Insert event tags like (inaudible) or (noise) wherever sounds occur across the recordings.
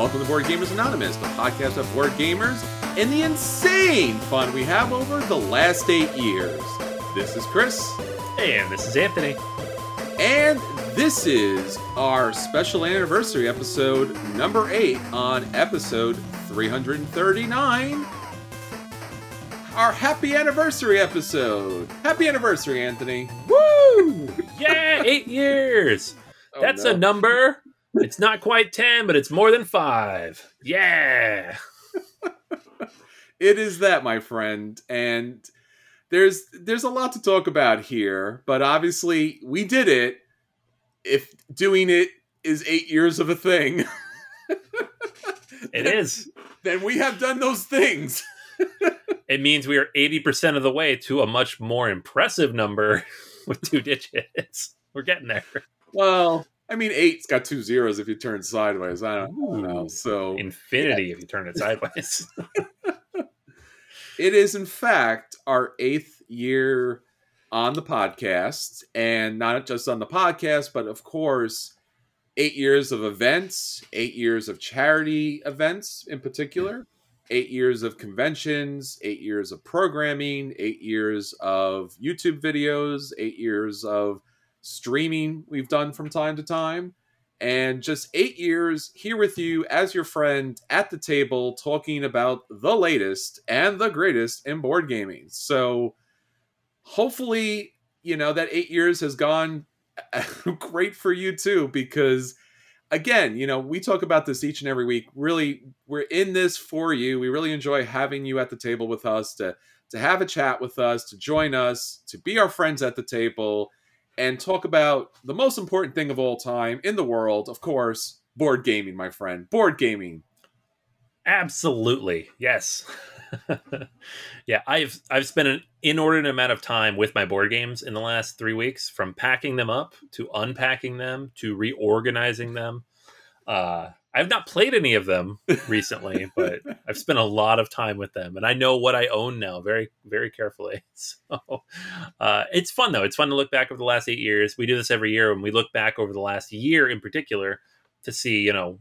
Welcome to Board Gamers Anonymous, the podcast of board gamers and the insane fun we have over the last eight years. This is Chris. And this is Anthony. And this is our special anniversary episode number eight on episode 339. Our happy anniversary episode. Happy anniversary, Anthony. Woo! (laughs) Yeah, eight years. Oh, That's no. a number. It's not quite 10, but it's more than five. Yeah. (laughs) It is that, my friend, and there's there's a lot to talk about here, but obviously we did it. If doing it is eight years of a thing, It is. (laughs) then we have done those things. (laughs) It means we are 80% of the way to a much more impressive number with two digits. We're getting there. Well, I mean, eight's got two zeros if you turn sideways. I don't, I don't know. So Infinity if you turn it sideways. (laughs) (laughs) it is, in fact, our eighth year on the podcast, and not just on the podcast, but of course, eight years of events, eight years of charity events in particular, eight years of conventions, eight years of programming, eight years of YouTube videos, eight years of streaming we've done from time to time. And just eight years here with you as your friend at the table, talking about the latest and the greatest in board gaming. So, hopefully, you know, that eight years has gone (laughs) great for you too, because again, you know, we talk about this each and every week. Really, we're in this for you. We really enjoy having you at the table with us to to have a chat with us, to join us, to be our friends at the table, and talk about the most important thing of all time in the world, of course, board gaming, my friend. Board gaming. Absolutely. Yes. (laughs) yeah, I've I've spent an inordinate amount of time with my board games in the last 3 weeks from packing them up to unpacking them to reorganizing them. Uh I've not played any of them recently, (laughs) but I've spent a lot of time with them and I know what I own now very very carefully. (laughs) So uh it's fun though. It's fun to look back over the last 8 years. We do this every year and we look back over the last year in particular to see, you know,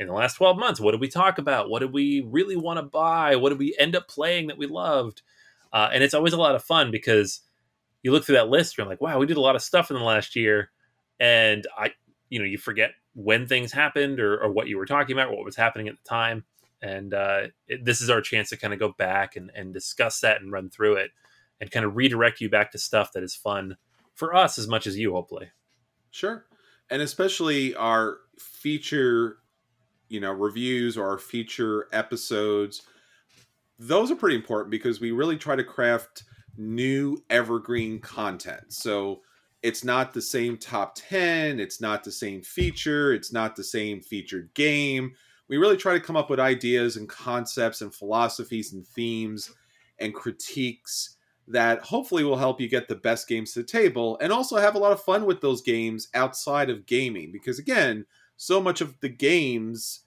in the last 12 months what did we talk about what did we really want to buy what did we end up playing that we loved uh, and it's always a lot of fun because you look through that list you're like wow we did a lot of stuff in the last year and i you know you forget when things happened or, or what you were talking about what was happening at the time and uh, it, this is our chance to kind of go back and, and discuss that and run through it and kind of redirect you back to stuff that is fun for us as much as you hopefully Sure. And especially our feature, you know, reviews or our feature episodes. Those are pretty important because we really try to craft new evergreen content. So it's not the same top 10, it's not the same feature, it's not the same featured game. We really try to come up with ideas and concepts and philosophies and themes and critiques that hopefully will help you get the best games to the table and also have a lot of fun with those games outside of gaming because again so much of the games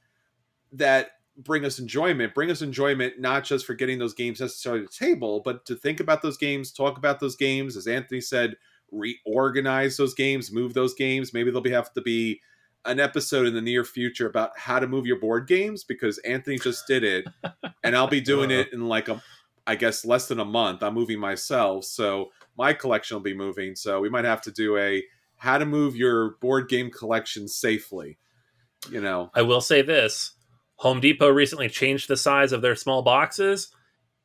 that bring us enjoyment bring us enjoyment not just for getting those games necessarily to the table but to think about those games talk about those games as anthony said reorganize those games move those games maybe there'll be have to be an episode in the near future about how to move your board games because anthony just did it (laughs) and i'll be doing uh. it in like a I guess less than a month. I'm moving myself, so my collection will be moving. So we might have to do a how to move your board game collection safely. You know, I will say this Home Depot recently changed the size of their small boxes.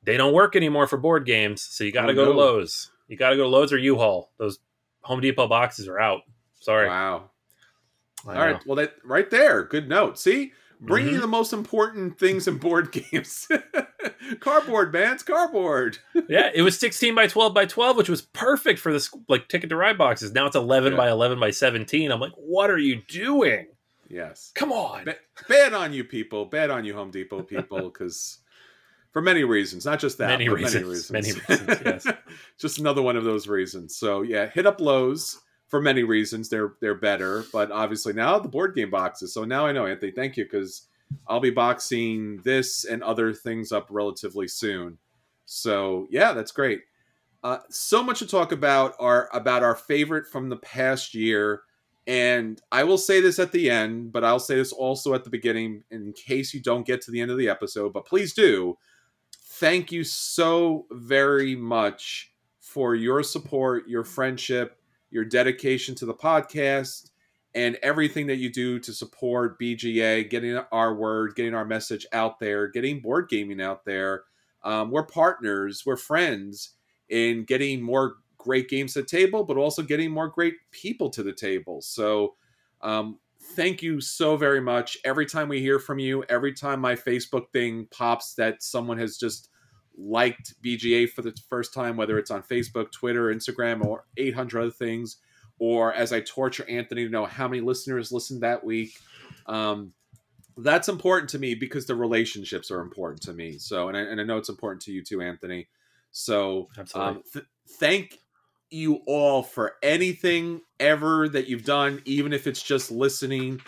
They don't work anymore for board games, so you got to Oh, go to. Lowe's. You got to go to Lowe's or U-Haul. Those Home Depot boxes are out. Sorry. wow. All right, well, that right there, good note. See, bringing Mhm. the most important things in board (laughs) games. cardboard, man, it's cardboard. (laughs) yeah, it was 16 by 12 by 12, which was perfect for this like ticket to ride boxes. Now it's 11 Yeah. by 11 by 17. I'm like, what are you doing? Yes, Come on. Ba- bad on you, people. Bad on you, Home Depot people, because for many reasons, not just that, Many reasons, many many reasons. reasons, yes. (laughs) just another one of those reasons. So yeah, hit up Lowe's for many reasons. They're they're better, but obviously now the board game boxes. So now I know, Anthony. Thank you because I'll be boxing this and other things up relatively soon. So yeah, that's great. Uh, so much to talk about our about our favorite from the past year And I will say this at the end, but I'll say this also at the beginning in case you don't get to the end of the episode, but please do. Thank you so very much for your support, your friendship, your dedication to the podcast, and everything that you do to support BGA, getting our word, getting our message out there, getting board gaming out there. Um, we're partners, we're friends in getting more great games to the table, but also getting more great people to the table. So, um, thank you so very much. Every time we hear from you, every time my Facebook thing pops that someone has just liked BGA for the first time, whether it's on Facebook, Twitter, Instagram, or 800 other things, or as I torture Anthony to know how many listeners listened that week. Um, that's important to me because the relationships are important to me. So, and I, and I know it's important to you too, Anthony. So, um, th- thank you all for anything ever that you've done, even if it's just listening.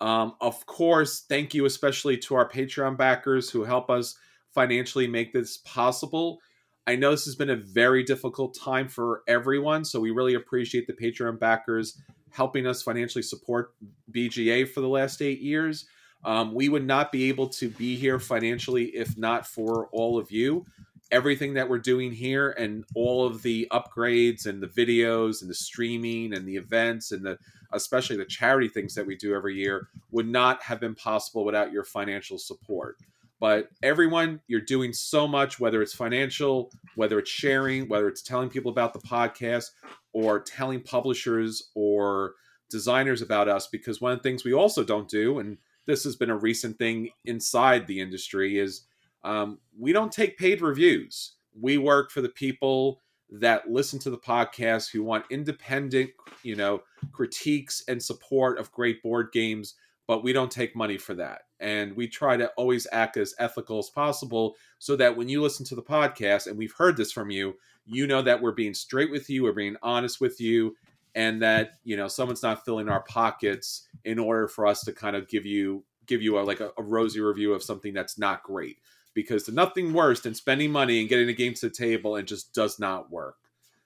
Um, of course, thank you especially to our Patreon backers who help us financially make this possible. I know this has been a very difficult time for everyone, so we really appreciate the Patreon backers helping us financially support BGA for the last eight years. Um, we would not be able to be here financially if not for all of you everything that we're doing here and all of the upgrades and the videos and the streaming and the events and the especially the charity things that we do every year would not have been possible without your financial support. But everyone you're doing so much whether it's financial whether it's sharing whether it's telling people about the podcast or telling publishers or designers about us because one of the things we also don't do and this has been a recent thing inside the industry is um, we don't take paid reviews. We work for the people that listen to the podcast who want independent, you know, critiques and support of great board games, but we don't take money for that. And we try to always act as ethical as possible so that when you listen to the podcast and we've heard this from you, you know that we're being straight with you, we're being honest with you, and that, you know, someone's not filling our pockets in order for us to kind of give you give you a like a, a rosy review of something that's not great because there's nothing worse than spending money and getting a game to the table and just does not work.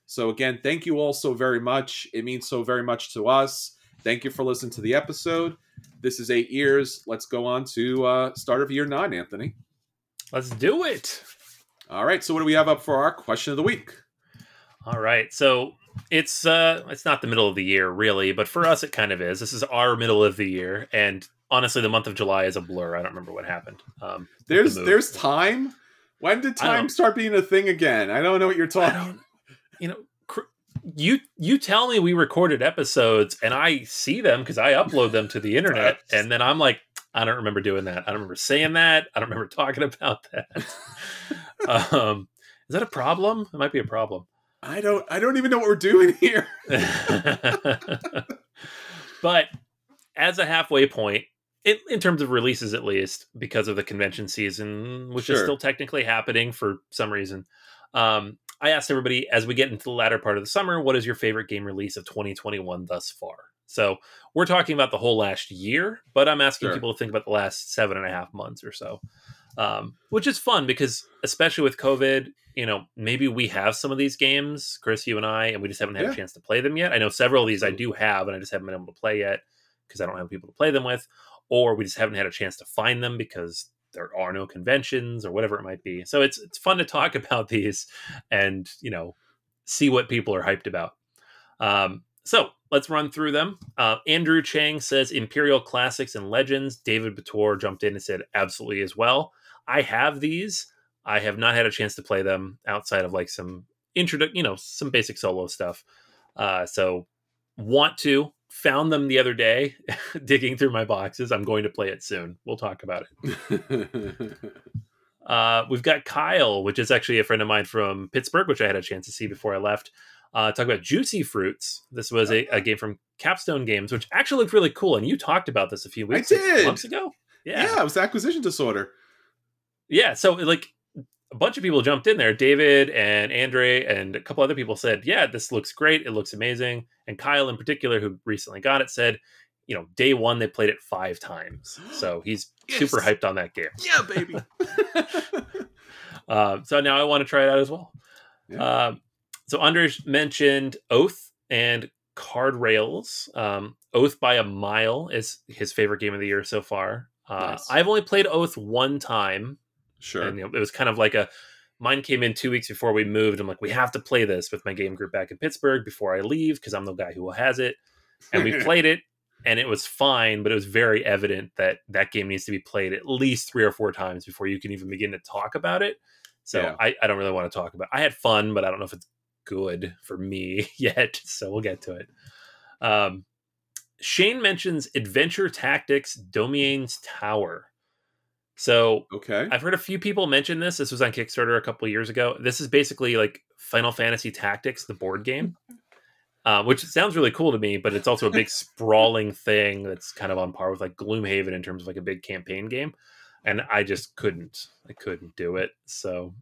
So again, thank you all so very much. It means so very much to us. Thank you for listening to the episode. This is eight years. Let's go on to uh, start of year nine, Anthony. Let's do it. All right. So what do we have up for our question of the week? All right. So it's uh it's not the middle of the year really, but for us it kind of is. This is our middle of the year, and honestly, the month of July is a blur. I don't remember what happened. Um, there's the there's time. When did time start being a thing again? I don't know what you're talking. You know, cr- you you tell me we recorded episodes, and I see them because I upload them to the (laughs) internet, and then I'm like, I don't remember doing that. I don't remember saying that. I don't remember talking (laughs) about that. (laughs) um, is that a problem? It might be a problem. I don't. I don't even know what we're doing here. (laughs) but as a halfway point, in, in terms of releases at least because of the convention season which sure. is still technically happening for some reason um, i asked everybody as we get into the latter part of the summer what is your favorite game release of 2021 thus far so we're talking about the whole last year but i'm asking sure. people to think about the last seven and a half months or so um, which is fun because especially with covid you know maybe we have some of these games chris you and i and we just haven't had yeah. a chance to play them yet i know several of these i do have and i just haven't been able to play yet because i don't have people to play them with or we just haven't had a chance to find them because there are no conventions or whatever it might be. So it's it's fun to talk (laughs) about these and you know see what people are hyped about. Um, so let's run through them. Uh, Andrew Chang says Imperium Classics and Legends. David Bator jumped in and said absolutely as well. I have these. I have not had a chance to play them outside of like some intro, you know, some basic solo stuff. Uh, so want to found them the other day (laughs) digging through my boxes. I'm going to play it soon. We'll talk about it. (laughs) Uh, we've got kyle which is actually a friend of mine from pittsburgh which i had a chance to see before i left. Uh, talk about juicy fruits. This was a, a, game from capstone games which actually looked really cool and you talked about this a few weeks I did. months ago? Yeah. Yeah it was acquisition disorder yeah so like a bunch of people jumped in there. David and Andre and a couple other people said, "Yeah, this looks great. It looks amazing." And Kyle, in particular, who recently got it, said, "You know, day one they played it five times, (gasps) so he's yes. super hyped on that game." Yeah, baby. (laughs) uh, so now I want to try it out as well. Yeah. Uh, so Anders mentioned Oath and Card Rails. Um, Oath by a Mile is his favorite game of the year so far. Uh, Nice. I've only played Oath one time, Sure. and you know, it was kind of like a mine came in two weeks before we moved. I'm like, we have to play this with my game group back in Pittsburgh before I leave because I'm the guy who has it. And we (laughs) played it, and it was fine, but it was very evident that that game needs to be played at least three or four times before you can even begin to talk about it. So Yeah. I, I don't really want to talk about. I had fun, but I don't know if it's good for me (laughs) yet. So we'll get to it. Um, Shane mentions Adventure Tactics Domianne's Tower. So okay. I've heard a few people mention this. This was on Kickstarter a couple of years ago. This is basically like Final Fantasy Tactics, the board game, uh, which sounds really cool to me, but it's also a big (laughs) sprawling thing that's kind of on par with like Gloomhaven in terms of like a big campaign game. And I just couldn't, I couldn't do it. So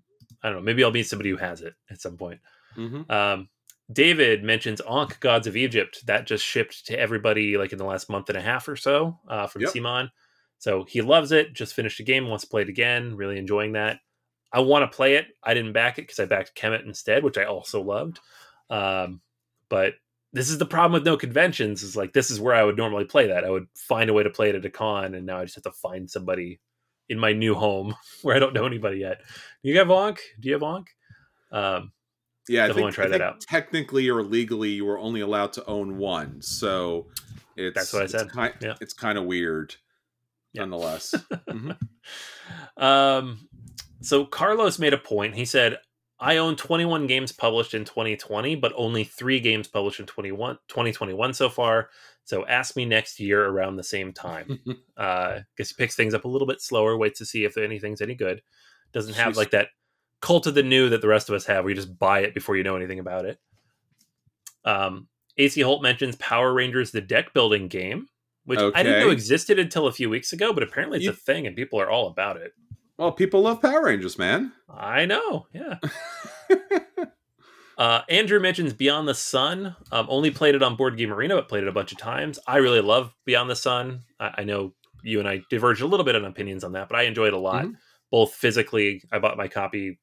I don't know. Maybe I'll meet somebody who has it at some point. hmm Um, David mentions Ankh Gods of Egypt that just shipped to everybody like in the last month and a half or so uh, from Yep. CMON. So he loves it. Just finished the game, wants to play it again. Really enjoying that. I want to play it. I didn't back it because I backed Kemet instead, which I also loved. Um, but this is the problem with no conventions. Is like this is where I would normally play that. I would find a way to play it at a con, and now I just have to find somebody in my new home (laughs) where I don't know anybody yet. Do You have Ankh? Do you have Ankh? Um, Yeah, I think, try I that out. technically or legally, you were only allowed to own one. So it's That's what I it's said. Kind, Yeah. It's kind of weird, Yeah. nonetheless. Mhm. (laughs) um, so Carlos made a point. He said, I own 21 games published in 2020, but only three games published in 21, 2021 so far. So ask me next year around the same time. (laughs) Uh, guess he picks things up a little bit slower, waits to see if anything's any good. Doesn't have Jeez. like that cult of the new that the rest of us have, where you just buy it before you know anything about it. Um, AC Holt mentions Power Rangers, the deck building game, which I didn't know existed until a few weeks ago, but apparently it's You- a thing and people are all about it. well, people love Power Rangers, man. I know, yeah. (laughs) Uh, Andrew mentions Beyond the Sun. Um, only played it on Board Game Arena, but played it a bunch of times. I really love Beyond the Sun. I, I know you and I diverged a little bit on opinions on that, but I enjoyed it a lot, both physically. I bought my copy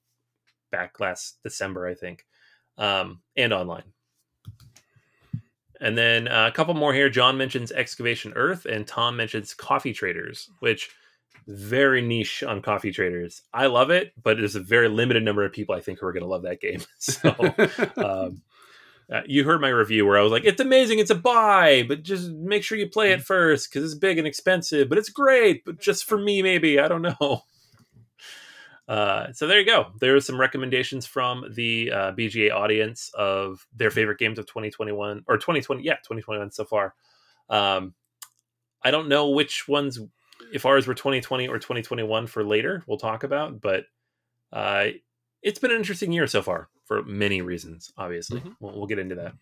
back last December, I think, um, and online. And then uh, a couple more here. John mentions Excavation Earth, and Tom mentions Coffee Traders, which very niche on coffee traders. I love it, but there's a very limited number of people I think who are going to love that game. (laughs) So (laughs) um, uh, you heard my review where I was like, "It's amazing, it's a buy, but just make sure you play it first because it's big and expensive, but it's great, but just for me, maybe I don't know." Uh, so there you go. There are some recommendations from the uh, BGA audience of their favorite games of 2021 or 2020. Yeah, 2021 so far. Um, I don't know which ones, if ours were 2020 or 2021 for later, we'll talk about, but uh, it's been an interesting year so far for many reasons, obviously. Mhm. We'll, we'll get into that.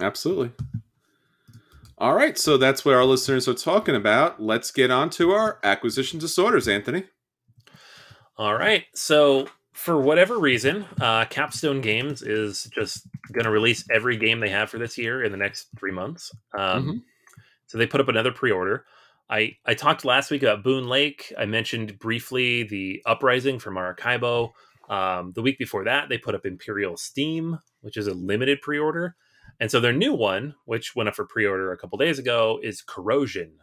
Absolutely. All right, so that's what our listeners are talking about. Let's get on to our acquisition disorders, Anthony. All right. So, for whatever reason, uh, Capstone Games is just going to release every game they have for this year in the next three months. Um, Mhm. So they put up another pre-order. I I talked last week about Boone Lake. I mentioned briefly the Uprising from Maracaibo. Um, the week before that, they put up Imperial Steam, which is a limited pre-order. And so their new one, which went up for pre-order a couple days ago, is Corrosion.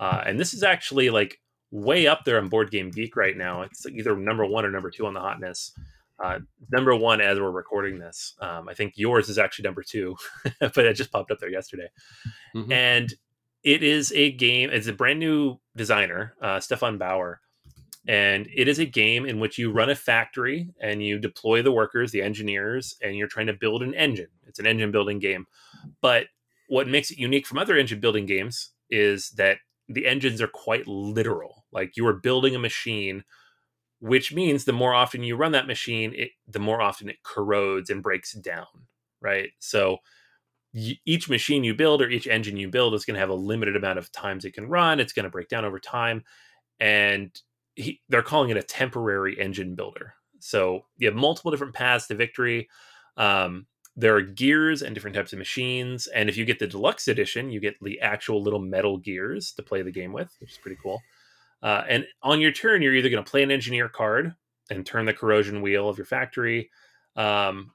Uh, and this is actually like way up there on Board Game Geek right now. It's either number one or number two on the hotness. Uh, number one as we're recording this. Um, I think yours is actually number two, (laughs) but it just popped up there yesterday. Mhm. And it is a game. It's a brand new designer, uh, Stefan Bauer, and it is a game in which you run a factory and you deploy the workers, the engineers, and you're trying to build an engine. It's an engine building game, but what makes it unique from other engine building games is that the engines are quite literal. Like you are building a machine, which means the more often you run that machine, it, the more often it corrodes and breaks down. Right. So each machine you build or each engine you build is going to have a limited amount of times it can run. It's going to break down over time. And he, they're calling it a temporary engine builder. So you have multiple different paths to victory. Um, there are gears and different types of machines. And if you get the deluxe edition, you get the actual little metal gears to play the game with, which is pretty cool. Uh, and on your turn, you're either going to play an engineer card and turn the corrosion wheel of your factory, um,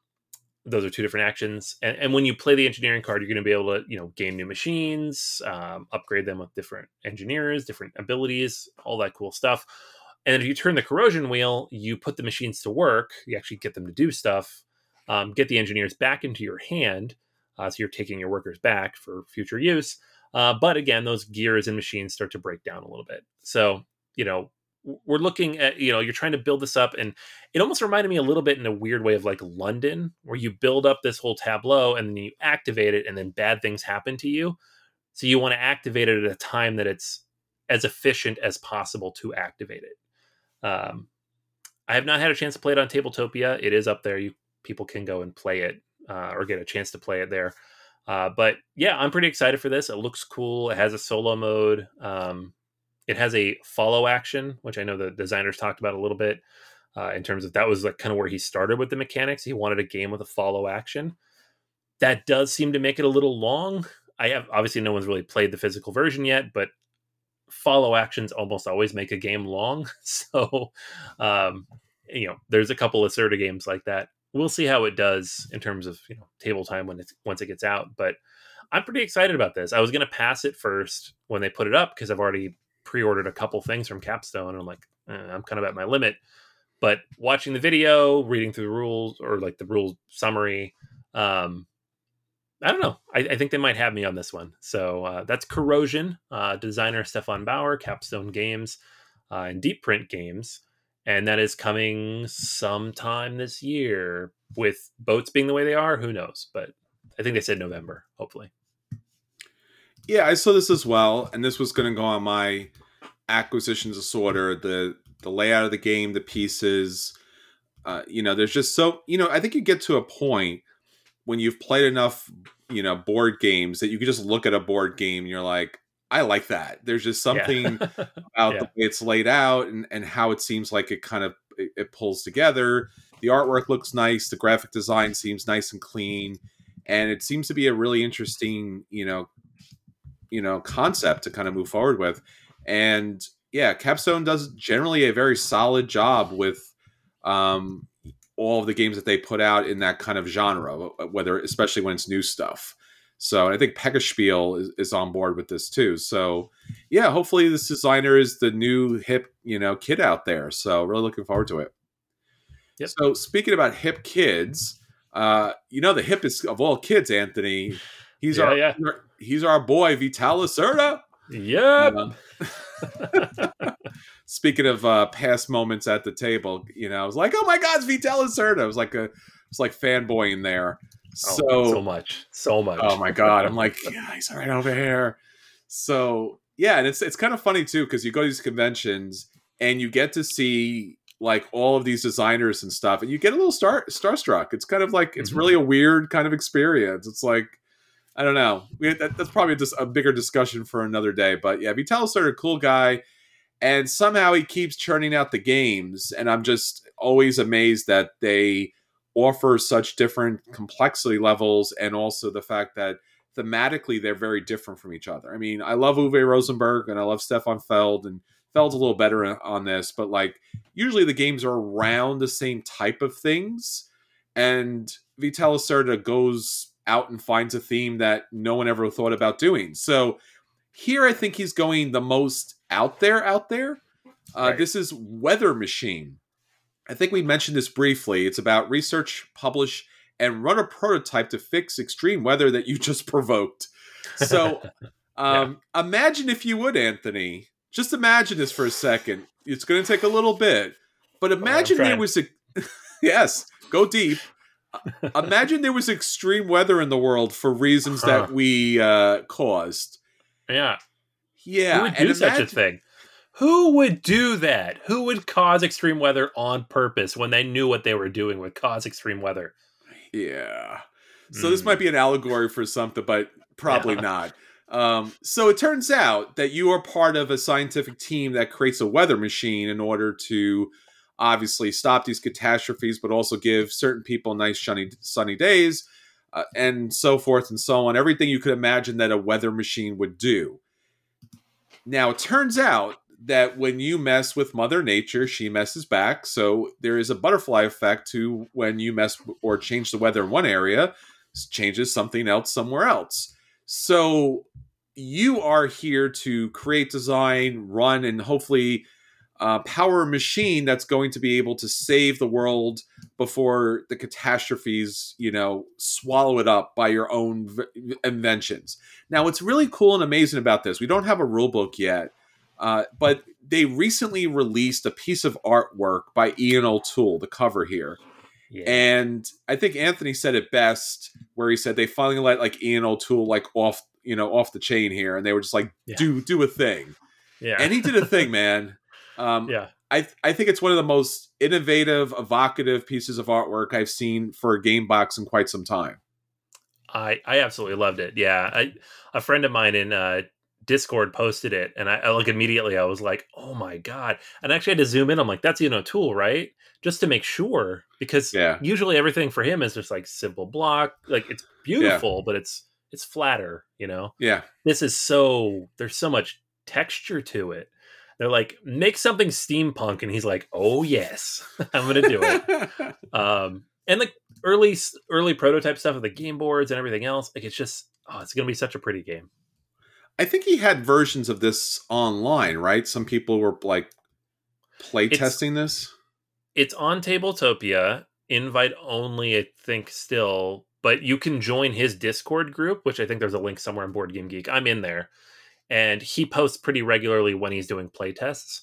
those are two different actions. And, and when you play the engineering card, you're going to be able to, you know, gain new machines, um, upgrade them with different engineers, different abilities, all that cool stuff. And if you turn the corrosion wheel, you put the machines to work. You actually get them to do stuff. Um, get the engineers back into your hand, uh, so you're taking your workers back for future use. Uh, but again, those gears and machines start to break down a little bit. So you know, we're looking at you know you're trying to build this up and it almost reminded me a little bit in a weird way of like london where you build up this whole tableau and then you activate it and then bad things happen to you. So you want to activate it at a time that it's as efficient as possible to activate it. Um, i have not had a chance to play it on tabletopia. It is up there. You people can go and play it uh, or get a chance to play it there uh, but yeah i'm pretty excited for this it looks cool it has a solo mode um, it has a follow action, which I know the designers talked about a little bit uh, in terms of that was like kind of where he started with the mechanics. He wanted a game with a follow action. That does seem to make it a little long. I have obviously no one's really played the physical version yet, but follow actions almost always make a game long. (laughs) So, um, you know, there's a couple of Certa games like that. We'll see how it does in terms of you know table time when it's once it gets out. But I'm pretty excited about this. I was going to pass it first when they put it up because I've already pre-ordered a couple things from Capstone, and I'm like, eh, I'm kind of at my limit. But watching the video, reading through the rules or like the rules summary, um, I don't know. I, I, think they might have me on this one. So uh, that's Corrosion, uh, designer Stefan Bauer, Capstone Games, uh, and Deep Print Games, and that is coming sometime this year. With boats being the way they are, who knows? But I think they said November, hopefully. Yeah, I saw this as well, and this was going to go on my acquisitions disorder. The the layout of the game, the pieces. Uh, you know, there's just so you know. I think you get to a point when you've played enough, you know, board games that you can just look at a board game and you're like, I like that. There's just something (laughs) yeah. about yeah. the way it's laid out and and how it seems like it kind of it, it pulls together. The artwork looks nice. The graphic design seems nice and clean and it seems to be a really interesting you know you know concept to kind of move forward with and yeah capstone does generally a very solid job with um, all of the games that they put out in that kind of genre whether especially when it's new stuff so i think Pegasus Spiele is, is on board with this too so yeah hopefully this designer is the new hip you know kid out there so really looking forward to it yep. so speaking about hip kids uh, you know the hippest of all kids anthony he's yeah, our yeah he's our boy Vital Lacerda. Yep. (laughs) speaking of uh, past moments at the table, you know, I was like, "Oh my God, it's Vital Lacerda!" I was like a, it's like fanboying there. Oh, so oh, so much, so much. Oh my God, I'm like, yeah, he's right over here. So yeah, and it's it's kind of funny too because you go to these conventions and you get to see like all of these designers and stuff, and you get a little star starstruck. It's kind of like it's mm-hmm. really a weird kind of experience. It's like I don't know. We, that, that's probably just a bigger discussion for another day. But yeah, Vitalis sort of a cool guy, and somehow he keeps churning out the games, and I'm just always amazed that they offer such different complexity levels, and also the fact that thematically they're very different from each other. I mean, I love Uwe Rosenberg and I love Stefan Feld, and Feld's a little better on this, but like usually the games are around the same type of things, and Vital Lacerda goes out and finds a theme that no one ever thought about doing. So here I think he's going the most out there out there. Uh, right. This is Weather Machine. I think we mentioned this briefly. It's about research, publish, and run a prototype to fix extreme weather that you (laughs) just provoked. So (laughs) um, yeah. imagine if you would, Anthony. Just imagine this for a second. It's going to take a little bit, but imagine there was a (laughs) yes, go deep imagine there was extreme weather in the world for reasons huh. that we uh, caused. Yeah. Yeah. Who would do such imagine- a thing? Who would do that? Who would cause extreme weather on purpose when they knew what they were doing would cause extreme weather? Yeah. So mm. this might be an allegory for something, but probably yeah. not. Um, so it turns out that you are part of a scientific team that creates a weather machine in order to obviously stop these catastrophes, but also give certain people nice sunny sunny days, uh, and so forth and so on. Everything you could imagine that a weather machine would do. Now it turns out that when you mess with Mother Nature, she messes back. So there is a butterfly effect to when you mess or change the weather in one area, changes something else somewhere else. So you are here to create design, run, and hopefully uh, power a machine that's going to be able to save the world before the catastrophes, you know, swallow it up by your own v- inventions. Now, what's really cool and amazing about this, we don't have a rule book yet, uh, but they recently released a piece of artwork by Ian O'Toole, the cover here. Yeah. And I think Anthony said it best, where he said they finally let like Ian O'Toole like off, you know, off the chain here, and they were just like, yeah. do do a thing. Yeah. And he did a thing, (laughs) man. Um, yeah. I I think it's one of the most innovative, evocative pieces of artwork I've seen for a game box in quite some time. I I absolutely loved it. Yeah, I a friend of mine in uh, Discord posted it, and I, I like immediately I was like, oh my god! And actually, I actually had to zoom in. I'm like, that's Ian O'Toole, right? Just to make sure, because yeah. usually everything for him is just like simple block, like it's beautiful, yeah. but it's it's flatter, you know. Yeah. This is so there's so much texture to it they're like, make something steampunk, and he's like, oh yes, (laughs) I'm gonna do it. (laughs) um, and the early early prototype stuff of the game boards and everything else, like it's just, oh, it's gonna be such a pretty game. I think he had versions of this online, right? Some people were like play testing this. It's on Tabletopia, invite only, I think, still, but you can join his Discord group, which I think there's a link somewhere on Board Game Geek. I'm in there and he posts pretty regularly when he's doing playtests.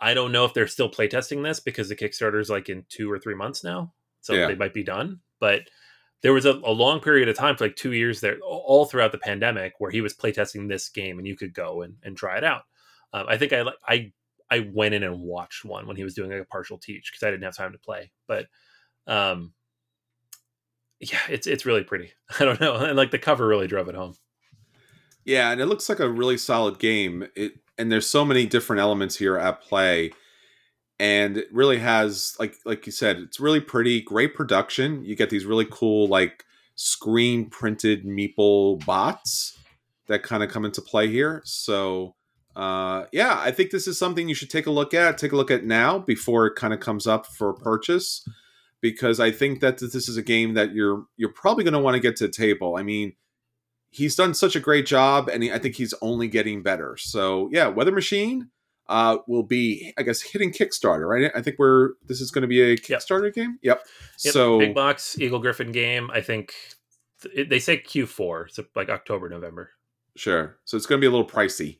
I don't know if they're still playtesting this because the Kickstarter is like in two or three months now, so yeah. they might be done. But there was a, a, long period of time for like two years there, all throughout the pandemic, where he was playtesting this game, and you could go and, and try it out. Um, I think I I I went in and watched one when he was doing like a partial teach because I didn't have time to play, but um, yeah, it's it's really pretty. (laughs) I don't know, and like the cover really drove it home. Yeah, and it looks like a really solid game. It and there's so many different elements here at play, and it really has like like you said, it's really pretty. Great production. You get these really cool like screen printed meeple bots that kind of come into play here. So uh, yeah, I think this is something you should take a look at. Take a look at now before it kind of comes up for purchase, because I think that this is a game that you're you're probably going to want to get to the table. I mean he's done such a great job, and I think he's only getting better. So yeah, Weather Machine uh, will be, I guess, hitting Kickstarter. Right? I think we're this is going to be a Kickstarter yep. game. Yep. yep. So big box Eagle-Gryphon game. I think th- they say Q4, so like October, November. Sure. So it's going to be a little pricey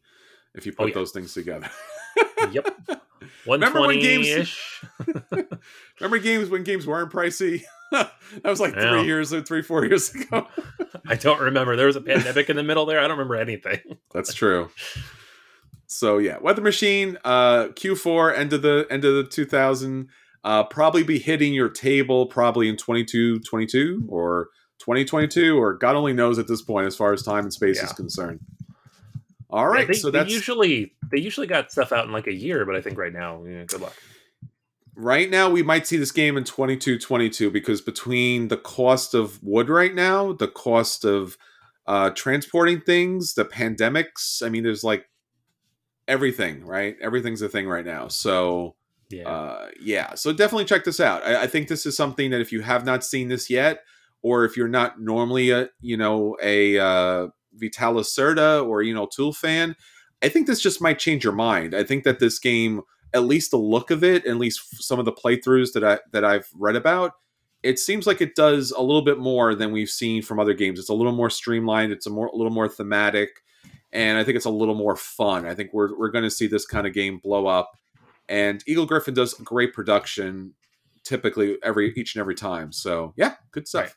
if you put oh, yeah. those things together. yep. (laughs) Remember when games? (laughs) remember games when games weren't pricey? (laughs) that was like yeah. three years, or three four years ago. I don't remember. There was a pandemic in the middle there. I don't remember anything. That's true. So yeah, Weather Machine, uh, Q4, end of the end of the 2000, uh, probably be hitting your table probably in 22, 22 or 2022, or God only knows at this point as far as time and space yeah. is concerned. All right, yeah, they, so that's usually they usually got stuff out in like a year, but I think right now, yeah, good luck right now we might see this game in 22 22 because between the cost of wood right now the cost of uh transporting things the pandemics i mean there's like everything right? Everything's a thing right now. So yeah. uh yeah. So definitely check this out. I, I think this is something that if you have not seen this yet or if you're not normally a you know a uh Vital Lacerda or Ian O'Toole fan i think this just might change your mind. I think that this game at least the look of it, at least some of the playthroughs that I that I've read about, it seems like it does a little bit more than we've seen from other games. It's a little more streamlined. It's a more a little more thematic, and I think it's a little more fun. I think we're we're going to see this kind of game blow up. And Eagle-Gryphon does great production typically every each and every time. So yeah, good stuff. Right.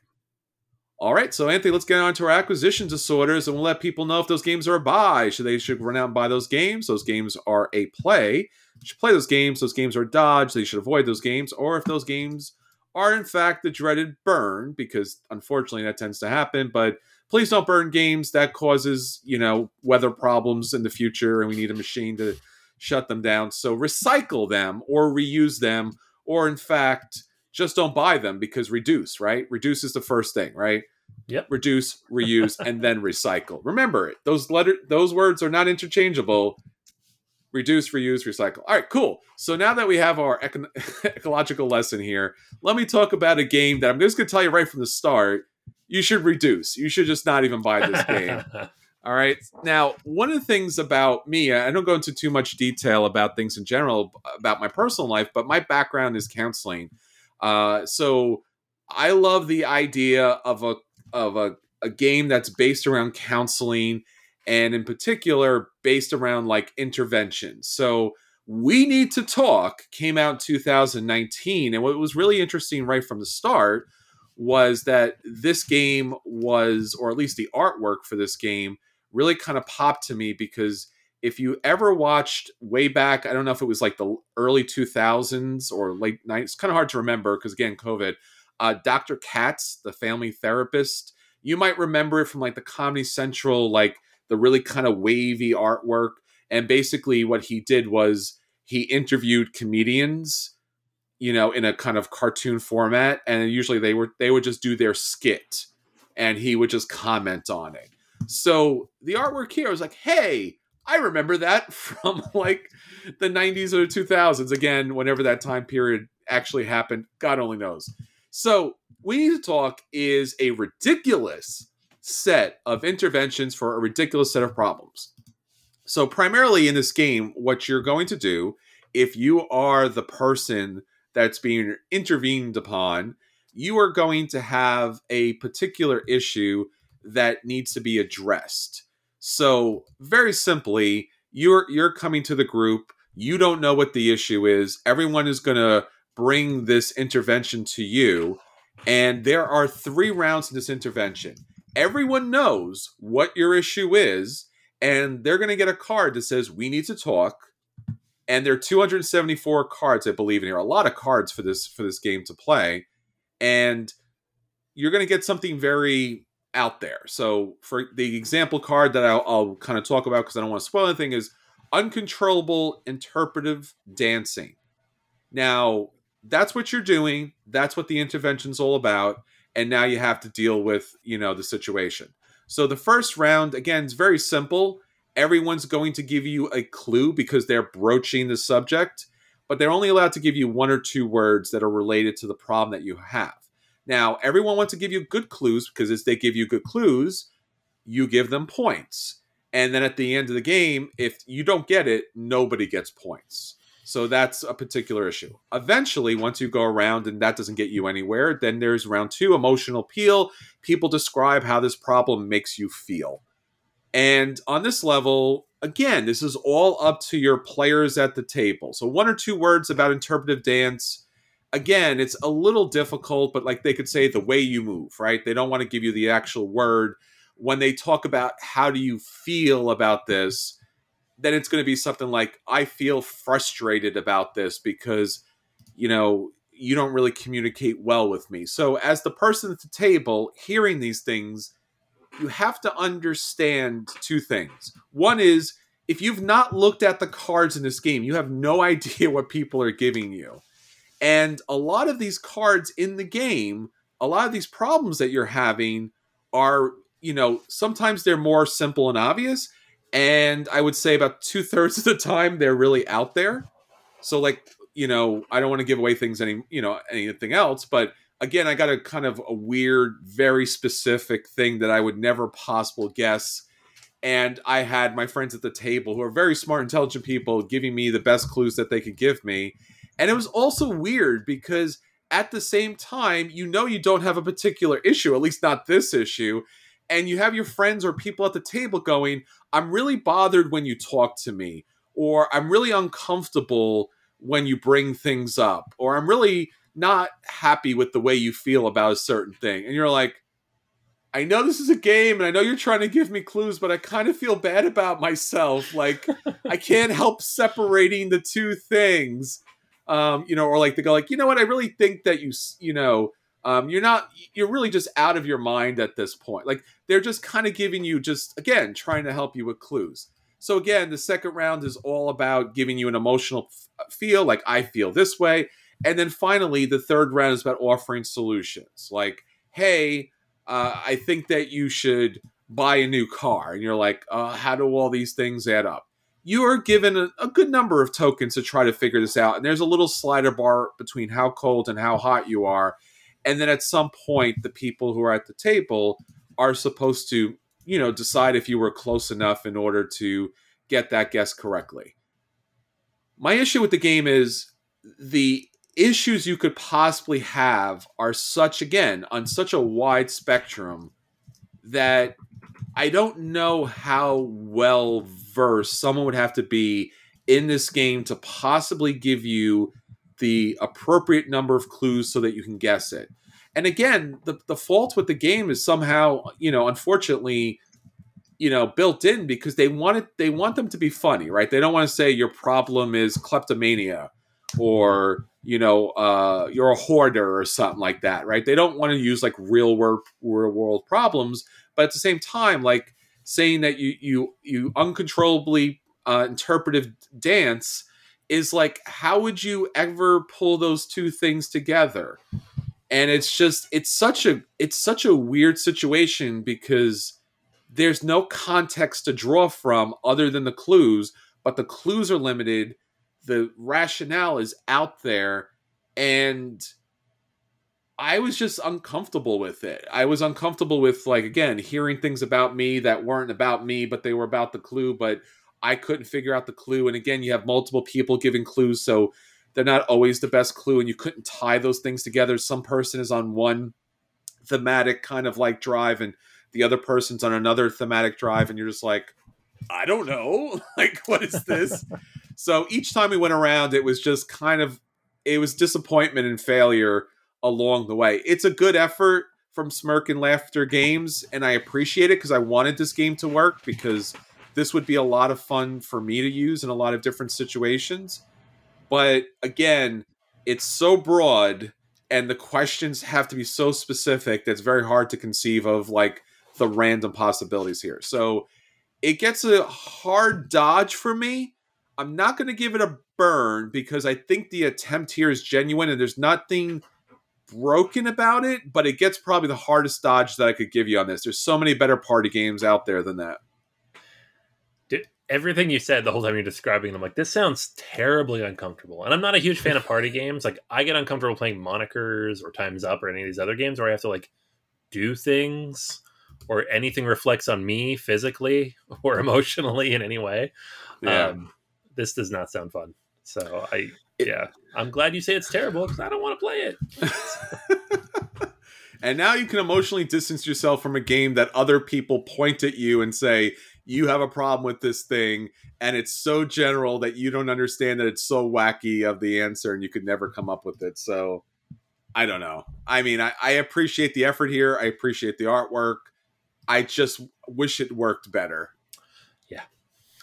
All right, so Anthony, let's get on to our acquisition disorders, and we'll let people know if those games are a buy. Should they should run out and buy those games? Those games are a play. You should play those games. Those games are a dodge. So you should avoid those games. Or if those games are in fact the dreaded burn, because unfortunately that tends to happen. But please don't burn games. That causes you know weather problems in the future, and we need a machine to shut them down. So recycle them or reuse them, or in fact just don't buy them because reduce, right? Reduce is the first thing, right? Yep. Reduce, (laughs) reuse, and then recycle. Remember it. Those letter those words are not interchangeable. reduce, reuse, recycle. All right, cool. So now that we have our eco- (laughs) ecological lesson here, let me talk about a game that I'm just going to tell you right from the start. You should reduce. You should just not even buy this game. (laughs) All right. Now, one of the things about me, I don't go into too much detail about things in general about my personal life, but my background is counseling. Uh, so I love the idea of a of a, a game that's based around counseling and in particular based around like intervention. So we need to talk came out in 2019 and what was really interesting right from the start was that this game was or at least the artwork for this game really kind of popped to me because if you ever watched way back, I don't know if it was like the early 2000s or late 90s, it's kind of hard to remember because again, COVID. Uh, Dr. Katz, the family therapist, you might remember it from like the Comedy Central, like the really kind of wavy artwork. And basically, what he did was he interviewed comedians, you know, in a kind of cartoon format, and usually they were they would just do their skit, and he would just comment on it. So the artwork here was like, hey, I remember that (laughs) from like the 90s or the 2000s. Again, whenever that time period actually happened, God only knows. So, we need to talk is a ridiculous set of interventions for a ridiculous set of problems. So, primarily in this game, what you're going to do if you are the person that's being intervened upon, you are going to have a particular issue that needs to be addressed. So, very simply, you're you're coming to the group, you don't know what the issue is. Everyone is going to bring this intervention to you, and there are 3 rounds in this intervention. Everyone knows what your issue is, and they're going to get a card that says we need to talk. And there are 274 cards, I believe, in here. A lot of cards for this for this game to play, and you're going to get something very out there. So for the example card that I'll, I'll kind of talk about because I don't want to spoil anything is uncontrollable interpretive dancing. Now that's what you're doing. That's what the intervention's all about. And now you have to deal with you know the situation. So the first round again is very simple. Everyone's going to give you a clue because they're broaching the subject, but they're only allowed to give you one or two words that are related to the problem that you have. Now, everyone wants to give you good clues because as they give you good clues, you give them points. And then at the end of the game, if you don't get it, nobody gets points. So that's a particular issue. Eventually, once you go around and that doesn't get you anywhere, then there's round two emotional appeal. People describe how this problem makes you feel. And on this level, again, this is all up to your players at the table. So, one or two words about interpretive dance again, it's a little difficult, but like they could say the way you move, right? They don't want to give you the actual word. When they talk about how do you feel about this, then it's going to be something like, I feel frustrated about this because, you know, you don't really communicate well with me. So, as the person at the table hearing these things, you have to understand two things. One is, if you've not looked at the cards in this game, you have no (laughs) idea what people are giving you. And a lot of these cards in the game, a lot of these problems that you're having are, you know, sometimes they're more simple and obvious. And I would say about two thirds of the time they're really out there. So, like, you know, I don't want to give away things any, you know, anything else, but again, I got a kind of a weird, very specific thing that I would never possible guess. And I had my friends at the table who are very smart, intelligent people giving me the best clues that they could give me. And it was also weird because at the same time, you know you don't have a particular issue, at least not this issue. And you have your friends or people at the table going, I'm really bothered when you talk to me, or I'm really uncomfortable when you bring things up, or I'm really not happy with the way you feel about a certain thing. And you're like, I know this is a game and I know you're trying to give me clues, but I kind of feel bad about myself. Like, I (laughs) can't help separating the two things um, you know, or like they go like, you know what, I really think that you, you know, um, you're not, you're really just out of your mind at this point. Like they're just kind of giving you just again trying to help you with clues. So again, the second round is all about giving you an emotional feel, like I feel this way, and then finally the third round is about offering solutions, like, hey, uh, I think that you should buy a new car, and you're like, uh, how do all these things add up? you are given a, a, good number of tokens to try to figure this out. And there's a little slider bar between how cold and how hot you are. And then at some point, the people who are at the table are supposed to, you know, decide if you were close enough in order to get that guess correctly. My issue with the game is the issues you could possibly have are such, again, on such a wide spectrum that I don't know how well versed someone would have to be in this game to possibly give you the appropriate number of clues so that you can guess it. And again, the, the fault with the game is somehow, you know, unfortunately, you know, built in because they want it they want them to be funny, right? They don't want to say your problem is kleptomania or you know uh, you're a hoarder or something like that, right? They don't want to use like real world real world problems, but at the same time, like saying that you you you uncontrollably uh, interpretive dance is like how would you ever pull those two things together and it's just it's such a it's such a weird situation because there's no context to draw from other than the clues but the clues are limited the rationale is out there and I was just uncomfortable with it. I was uncomfortable with like again hearing things about me that weren't about me, but they were about the clue. But I couldn't figure out the clue. And again, you have multiple people giving clues, so they're not always the best clue, and you couldn't tie those things together. Some person is on one thematic kind of like drive, and the other person's on another thematic drive, and you're just like, I don't know, (laughs) like what is this? (laughs) so each time we went around, it was just kind of it was disappointment and failure along the way. It's a good effort from Smirk and Laughter Games, and I appreciate it because I wanted this game to work because this would be a lot of fun for me to use in a lot of different situations. But again, it's so broad and the questions have to be so specific that's very hard to conceive of like the random possibilities here. So it gets a hard dodge for me. I'm not going to give it a burn because I think the attempt here is genuine and there's nothing broken about it, but it gets probably the hardest dodge that I could give you on this. There's so many better party games out there than that. Dude, everything you said the whole time you're describing, I'm like, this sounds terribly uncomfortable. And I'm not a huge fan of party games. Like, I get uncomfortable playing Monikers or Time's Up or any of these other games where I have to like do things or anything reflects on me physically (laughs) or emotionally in any way. Yeah. Um, this does not sound fun. So I it, yeah, I'm glad you say it's terrible because I don't want to play it. (laughs) and now you can emotionally distance yourself from a game that other people point at you and say you have a problem with this thing, and it's so general that you don't understand that it's so wacky of the answer, and you could never come up with it. So I don't know. I mean, I, I appreciate the effort here. I appreciate the artwork. I just wish it worked better. Yeah.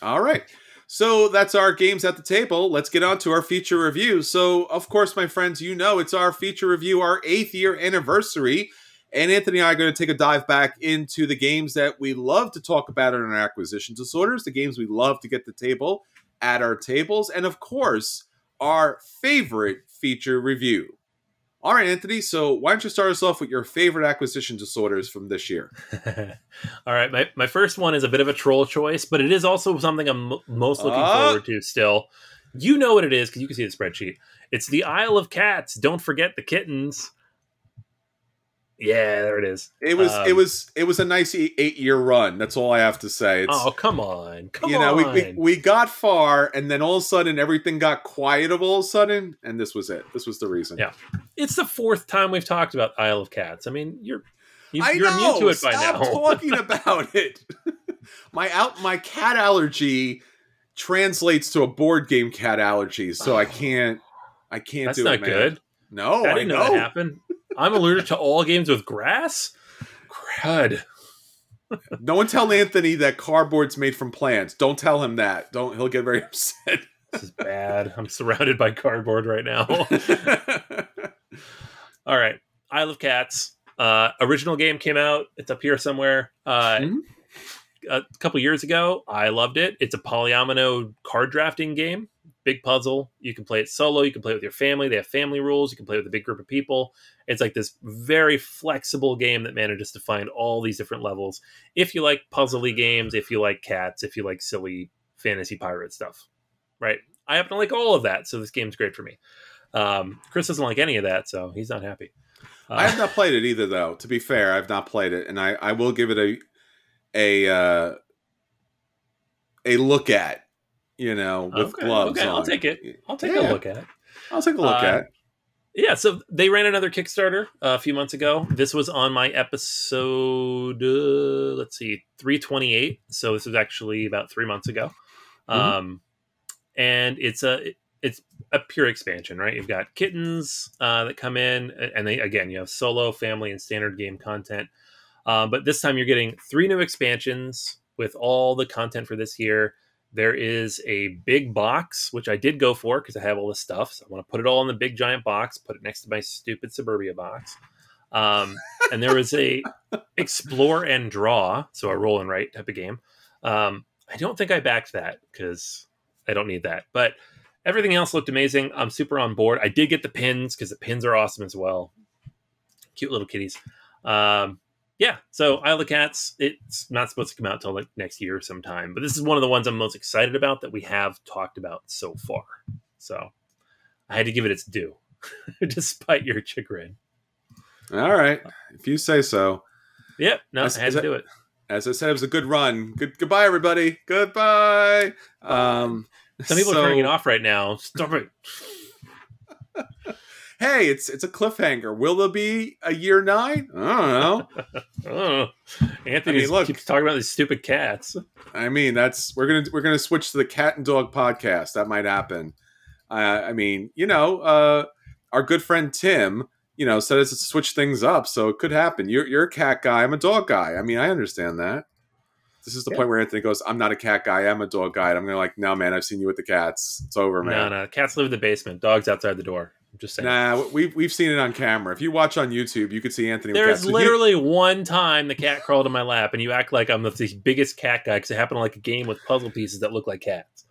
All right. So that's our games at the table. Let's get on to our feature review. So, of course, my friends, you know it's our feature review, our eighth year anniversary. And Anthony and I are going to take a dive back into the games that we love to talk about in our acquisition disorders, the games we love to get the table at our tables, and of course, our favorite feature review. All right, Anthony. So why don't you start us off with your favorite acquisition disorders from this year? (laughs) All right, my, my first one is a bit of a troll choice, but it is also something I'm m- most looking uh, forward to still. You know what it is because you can see the spreadsheet. It's the Isle of Cats. Don't forget the kittens. Yeah, there it is. It was um, it was it was a nice eight year run. That's all I have to say. It's, oh come on, come you know, on. We, we, we got far, and then all of a sudden everything got quiet. Of all of a sudden, and this was it. This was the reason. Yeah, it's the fourth time we've talked about Isle of Cats. I mean, you're you, you're immune to it by Stop now. (laughs) talking about it. (laughs) my out my cat allergy translates to a board game cat allergy, so I (sighs) can't I can't That's do it. That's not good. No, I didn't I know. know that happened. I'm allergic to all games with grass. Crud. no one tell Anthony that cardboard's made from plants. Don't tell him that. Don't. He'll get very (laughs) upset. this is bad. I'm surrounded by cardboard right now. (laughs) all right, Isle of Cats. Uh, original game came out. It's up here somewhere. Uh, mm-hmm. A couple years ago, I loved it. It's a polyomino card drafting game big puzzle. You can play it solo. You can play it with your family. They have family rules. You can play with a big group of people. It's like this very flexible game that manages to find all these different levels. If you like puzzly games, if you like cats, if you like silly fantasy pirate stuff, right? I happen to like all of that, so this game's great for me. Um, Chris doesn't like any of that, so he's not happy. Uh, I have not played it either, though. To be fair, I've not played it, and I, I will give it a a uh, a look at. You know, with okay, gloves. Okay, on. I'll take it. I'll take yeah. a look at it. I'll take a look uh, at it. Yeah, so they ran another Kickstarter uh, a few months ago. This was on my episode, uh, let's see, 328. So this was actually about three months ago. Mm-hmm. Um, and it's a it's a pure expansion, right? You've got kittens uh, that come in, and they again you have solo, family, and standard game content. Uh, but this time you're getting three new expansions with all the content for this year. There is a big box, which I did go for because I have all this stuff. So I want to put it all in the big giant box, put it next to my stupid Suburbia box. Um, and there was a (laughs) explore and draw, so a roll and write type of game. Um, I don't think I backed that because I don't need that. But everything else looked amazing. I'm super on board. I did get the pins because the pins are awesome as well. Cute little kitties. Um, yeah, so Isle of Cats, it's not supposed to come out until like next year sometime, but this is one of the ones I'm most excited about that we have talked about so far. So I had to give it its due, (laughs) despite your chagrin. All right, if you say so. Yep, no, as, I had to do it. As I said, it was a good run. Good, goodbye, everybody. Goodbye. Um, some people so, are turning it off right now. Stop it. (laughs) hey, it's it's a cliffhanger. Will there be a year nine? I don't know. oh, (laughs) Anthony I mean, look, keeps talking about these stupid cats. I mean, that's we're gonna we're gonna switch to the cat and dog podcast. That might happen. Uh, I mean, you know, uh, our good friend Tim, you know, said us to switch things up, so it could happen. You're you're a cat guy. I'm a dog guy. I mean, I understand that. This is the yeah. point where Anthony goes, "I'm not a cat guy. I'm a dog guy." And I'm gonna like, "No, man. I've seen you with the cats. It's over, man." No, no. Cats live in the basement. Dogs outside the door. I'm just saying. Nah, we've we've seen it on camera. If you watch on YouTube, you could see Anthony. There's so literally he... one time the cat crawled in my lap, and you act like I'm the, the biggest cat guy because it happened like a game with puzzle pieces that look like cats.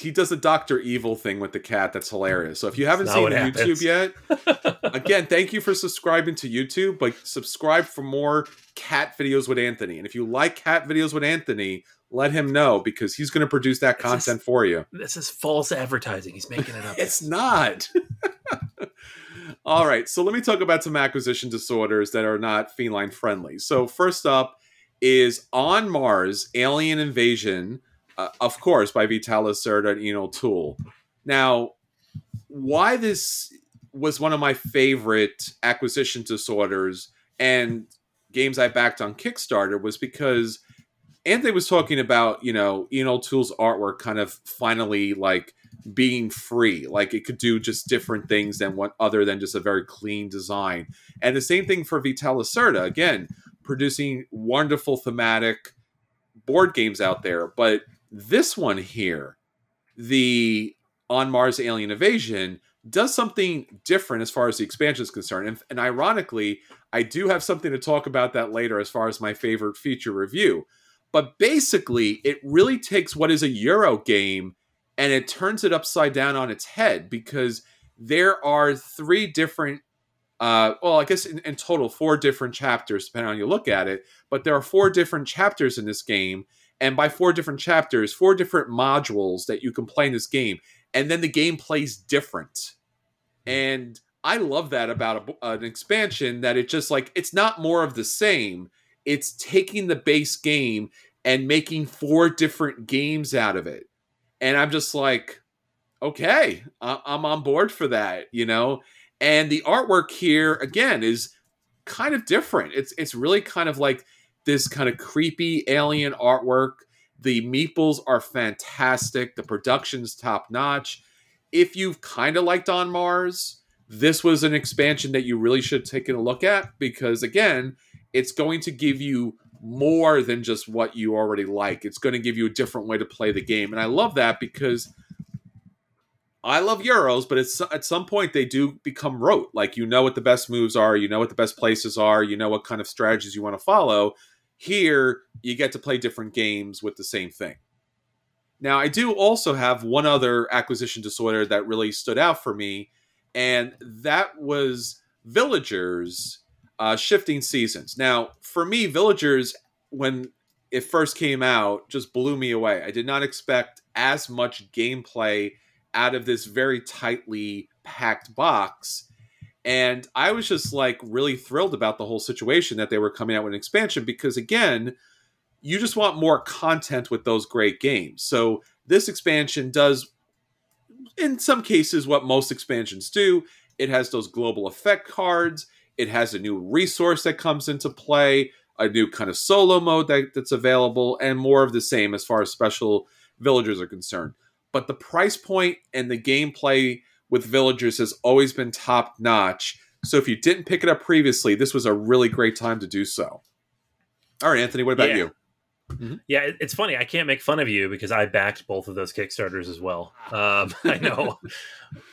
He does the Doctor Evil thing with the cat that's hilarious. So if you haven't seen YouTube yet, (laughs) again, thank you for subscribing to YouTube. But subscribe for more cat videos with Anthony. And if you like cat videos with Anthony, let him know because he's going to produce that content for you. This is false advertising. He's making it up. (laughs) it's not. (laughs) All right, so let me talk about some acquisition disorders that are not feline friendly. So first up is On Mars: Alien Invasion, uh, of course, by Vitalis Lacerda and O'Toole. Now, why this was one of my favorite acquisition disorders and games I backed on Kickstarter was because Anthony was talking about, you know, Ian O'Toole's artwork kind of finally like being free, like it could do just different things than what other than just a very clean design. And the same thing for Vital again, producing wonderful thematic board games out there. But this one here, the On Mars Alien Invasion, does something different as far as the expansion is concerned. And, and ironically, I do have something to talk about that later as far as my favorite feature review. But basically, it really takes what is a Euro game and it turns it upside down on its head because there are three different uh, well, I guess in, in, total four different chapters, depending on how you look at it. But there are four different chapters in this game, and by four different chapters, four different modules that you can play in this game, and then the game plays different. And I love that about a, an expansion that it just like it's not more of the same. It's taking the base game and making four different games out of it. And I'm just like, okay, I'm on board for that, you know? And the artwork here, again, is kind of different. It's, it's really kind of like this kind of creepy alien artwork. The meeples are fantastic. The production's top notch. If you've kind of liked On Mars, this was an expansion that you really should take a look at because, again, it's going to give you more than just what you already like. It's going to give you a different way to play the game. And I love that because I love Euros, but it's at some point they do become rote. Like you know what the best moves are, you know what the best places are, you know what kind of strategies you want to follow. Here, you get to play different games with the same thing. Now, I do also have one other acquisition disorder that really stood out for me, and that was Villagers uh, shifting seasons. Now, for me, Villagers, when it first came out just blew me away. I did not expect as much gameplay out of this very tightly packed box. And I was just like really thrilled about the whole situation that they were coming out with an expansion because, again, you just want more content with those great games. So this expansion does, in some cases, what most expansions do. It has those global effect cards. It has a new resource that comes into play, a new kind of solo mode that, that's available, and more of the same as far as special villagers are concerned. But the price point and the gameplay with villagers has always been top notch. So if you didn't pick it up previously, this was a really great time to do so. All right, Anthony, what about Yeah. you? Mm-hmm. Yeah, it's funny. I can't make fun of you because I backed both of those Kickstarters as well. Um, (laughs) I know. (laughs)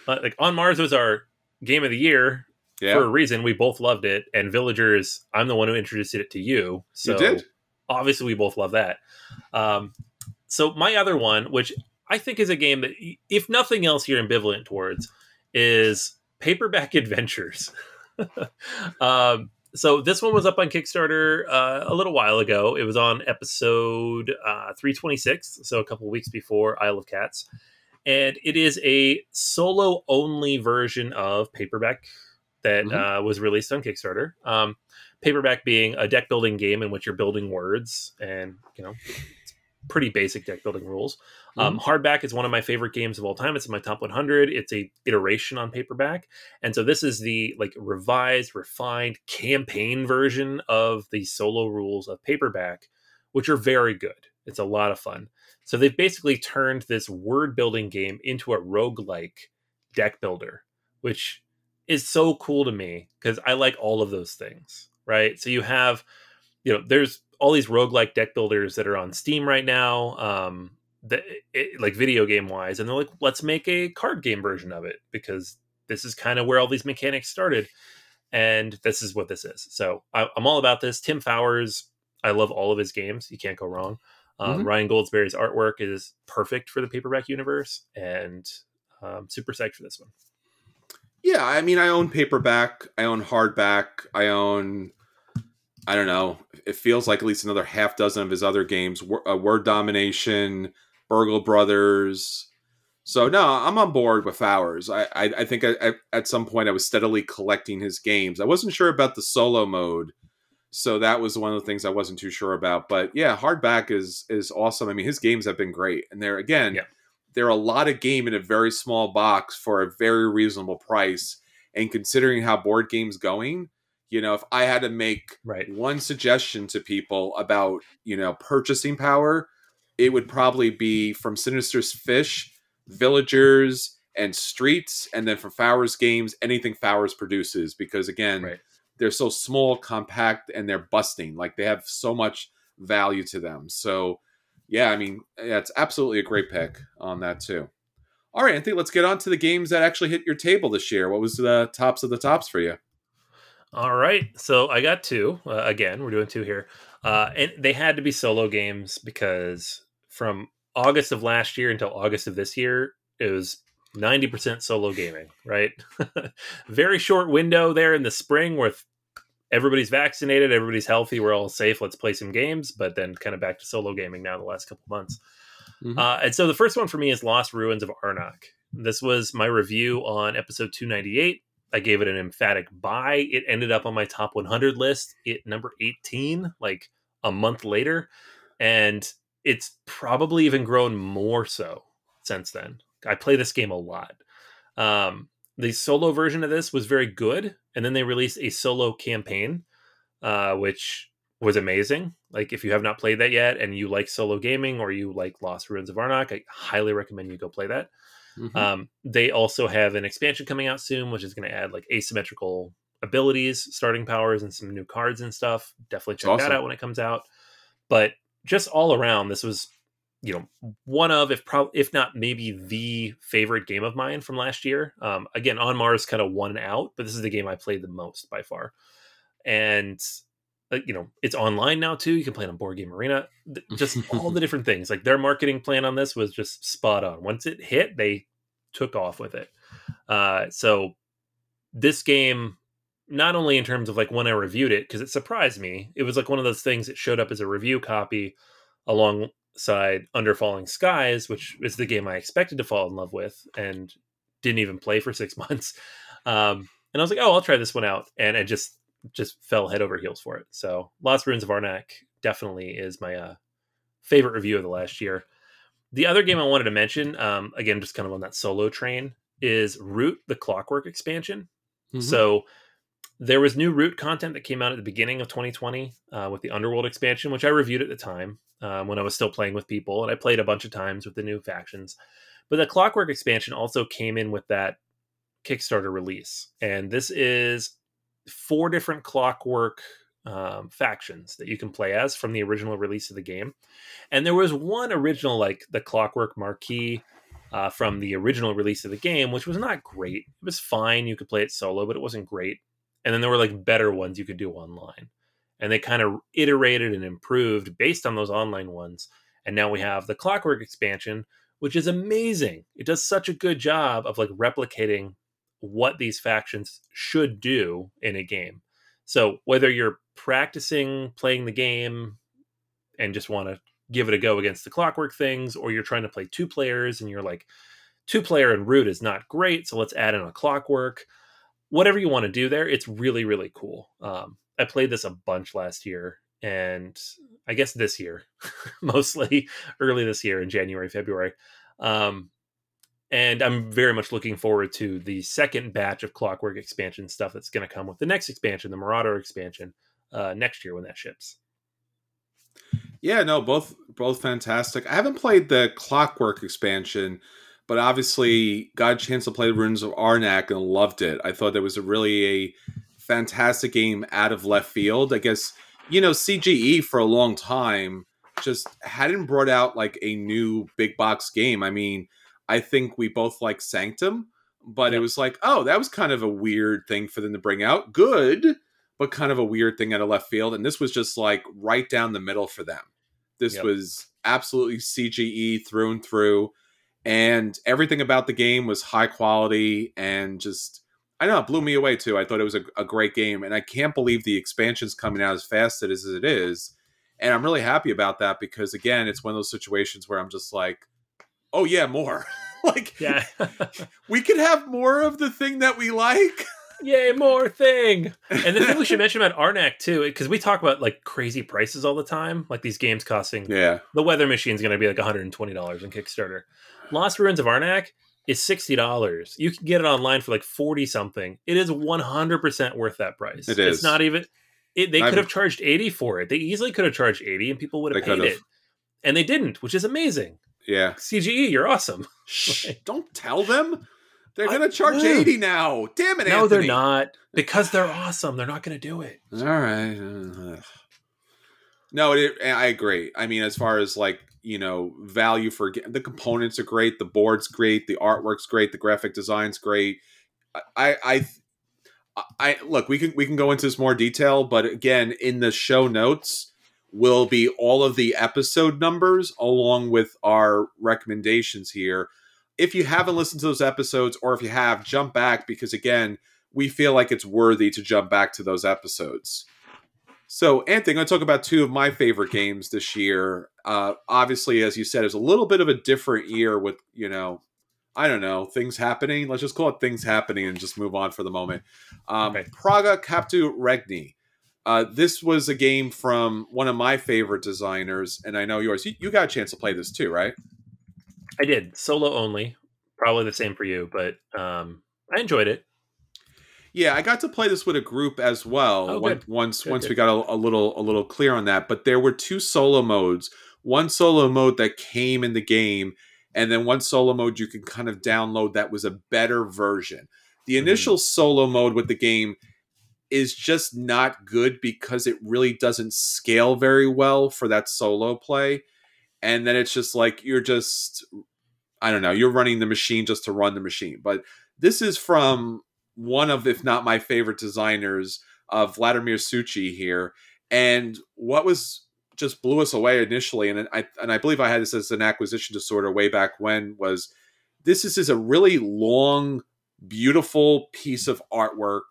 But, like on Mars was our game of the year Yeah, for a reason. We both loved it, and Villagers. I'm the one who introduced it to you. So you did. obviously we both love that. Um, so my other one, which I think is a game that, if nothing else, you're ambivalent towards, is Paperback (laughs) Adventures. (laughs) um, so this one was up on Kickstarter uh, a little while ago. It was on episode uh, 326, so a couple weeks before Isle of Cats, and it is a solo only version of Paperback that Mhm. uh, was released on Kickstarter. Um, paperback being a deck building game in which you're building words and you know it's pretty basic deck building rules. Um, hardback is one of my favorite games of all time. It's in my top 100 it's a iteration on paperback. And so this is the like revised refined campaign version of the solo rules of paperback which are very good. It's a lot of fun. So they've basically turned this word building game into a roguelike deck builder which is so cool to me because I like all of those things, right? So you have, you know, there's all these roguelike deck builders that are on Steam right now, um, that it, like video game wise, and they're like, let's make a card game version of it because this is kind of where all these mechanics started, and this is what this is. So I, I'm all about this. Tim Fowers, I love all of his games. You can't go wrong. Um, Mhm. Ryan Goldsberry's artwork is perfect for the paperback universe, and um, super psyched for this one. Yeah, I mean, I own paperback, I own hardback, I own, I don't know, it feels like at least another half dozen of his other games, uh, Word Domination, Burgle Brothers. So no, I'm on board with Fowers. I I, I think I, I, at some point I was steadily collecting his games. I wasn't sure about the solo mode, so that was one of the things I wasn't too sure about. But yeah, hardback is is awesome. I mean, his games have been great, and they're again, Yeah. They're a lot of game in a very small box for a very reasonable price. And considering how board games going, you know, if I had to make Right. one suggestion to people about you know purchasing power, it would probably be from Sinister's Fish, Villagers, and Streets, and then for Fowers games, anything Fowers produces, because again, Right. they're so small, compact, and they're busting. Like they have so much value to them. So yeah, I mean, it's absolutely a great pick on that too. All right, Anthony, let's get on to the games that actually hit your table this year. What was the tops of the tops for you? All right. So I got two. Uh, again, we're doing two here. Uh, and they had to be solo games because from August of last year until August of this year, it was 90% solo gaming, right? (laughs) Very short window there in the spring where everybody's vaccinated, everybody's healthy, we're all safe, let's play some games, but then kind of back to solo gaming now the last couple months. Mhm. Uh, and so the first one for me is Lost Ruins of Arnak. This was my review on episode 298. I gave it an emphatic buy. It ended up on my top 100 list at number 18, like a month later. And it's probably even grown more so since then. I play this game a lot. Um, the solo version of this was very good. And then they released a solo campaign, uh, which was amazing. Like if you have not played that yet and you like solo gaming or you like Lost Ruins of Arnak, I highly recommend you go play that. Mhm. Um, they also have an expansion coming out soon, which is going to add like asymmetrical abilities, starting powers, and some new cards and stuff. Definitely check Awesome. that out when it comes out. But just all around, this was, you know, one of, if pro- if not maybe the favorite game of mine from last year. Um, again, on Mars kind of won out, but this is the game I played the most by far. And uh, you know, it's online now too. You can play it on Board Game Arena. Just all the (laughs) different things. Like their marketing plan on this was just spot on. Once it hit, they took off with it. Uh, so this game not only in terms of like when I reviewed it, because it surprised me. It was like one of those things that showed up as a review copy alongside Under Falling Skies, which is the game I expected to fall in love with and didn't even play for six (laughs) months. Um, and I was like, oh, I'll try this one out, and I just just fell head over heels for it. So, Lost Ruins of Arnak definitely is my uh, favorite review of the last year. The other game I wanted to mention, um, again, just kind of on that solo train, is Root: The Clockwork expansion. Mm-hmm. So there was new Root content that came out at the beginning of 2020 uh, with the Underworld expansion, which I reviewed at the time um, when I was still playing with people, and I played a bunch of times with the new factions. But the Clockwork expansion also came in with that Kickstarter release, and this is four different Clockwork um, factions that you can play as from the original release of the game. And there was one original, like the Clockwork Marquis uh, from the original release of the game, which was not great. It was fine. You could play it solo, but it wasn't great. And then there were like better ones you could do online. And they kind of iterated and improved based on those online ones. And now we have the Clockwork expansion, which is amazing. It does such a good job of like replicating what these factions should do in a game. So whether you're practicing playing the game and just want to give it a go against the clockwork things, or you're trying to play two players and you're like, two player and root is not great, so let's add in a clockwork. Whatever you want to do there, it's really, really cool. Um, I played this a bunch last year and I guess this year, (laughs) mostly early this year in January, February. Um, and I'm very much looking forward to the second batch of Clockwork expansion stuff that's going to come with the next expansion, the Marauder expansion, uh, next year when that ships. Yeah, no, both both fantastic. I haven't played the Clockwork expansion, but obviously got a chance to play Ruins of Arnak and loved it. I thought that was a really a fantastic game out of left field. I guess you know CGE for a long time just hadn't brought out like a new big box game. I mean, I think we both like Sanctum, but yep. it was like, oh, that was kind of a weird thing for them to bring out. Good, but kind of a weird thing out of left field. And this was just like right down the middle for them. This yep. was absolutely CGE through and through. And everything about the game was high quality and just, I know, it blew me away too. I thought it was a, a great game. And I can't believe the expansion's coming out as fast as it is. And I'm really happy about that because, again, it's one of those situations where I'm just like, oh, yeah, more. (laughs) like, yeah. (laughs) we could have more of the thing that we like. (laughs) Yay, more thing. And the thing we should mention about Arnak too, because we talk about like crazy prices all the time, like these games costing. Yeah. The weather machine is going to be like $120 on Kickstarter. Lost Ruins of Arnak is $60. You can get it online for like 40 something. It is 100% worth that price. It is. It's not even, it, they could have charged 80 for it. They easily could have charged 80 and people would have paid it. And they didn't, which is amazing. Yeah. CGE, you're awesome. (laughs) Shh, don't tell them. They're going to charge 80 now. Damn it, No, Anthony. they're not. Because they're awesome. They're not going to do it. All right. (sighs) No, it, I agree. I mean, as far as like, you know, value for the components are great, the board's great, the artwork's great, the graphic design's great. I I I look, we can we can go into this more detail, but again, in the show notes will be all of the episode numbers along with our recommendations here if you haven't listened to those episodes, or if you have, jump back because again, we feel like it's worthy to jump back to those episodes. So, Anthony, I'm going to talk about two of my favorite games this year. Uh, obviously, as you said, it's a little bit of a different year with, you know, I don't know, things happening. Let's just call it things happening and just move on for the moment. Um, okay. Praga Caput Regni. Uh, this was a game from one of my favorite designers, and I know yours. You, you got a chance to play this too, right? I did solo only. Probably the same for you, but um, I enjoyed it. Yeah, I got to play this with a group as well. Oh, once once, good, once good. we got a, a, little a little clear on that, but there were two solo modes. One solo mode that came in the game, and then one solo mode you can kind of download that was a better version. The mm-hmm. initial mm. solo mode with the game is just not good because it really doesn't scale very well for that solo play and then it's just like you're just I don't know, you're running the machine just to run the machine. But this is from one of, if not my favorite designers of Vladimir Suchý here. And what was just blew us away initially, and I and I believe I had this as an acquisition disorder way back when was this is, is a really long, beautiful piece of artwork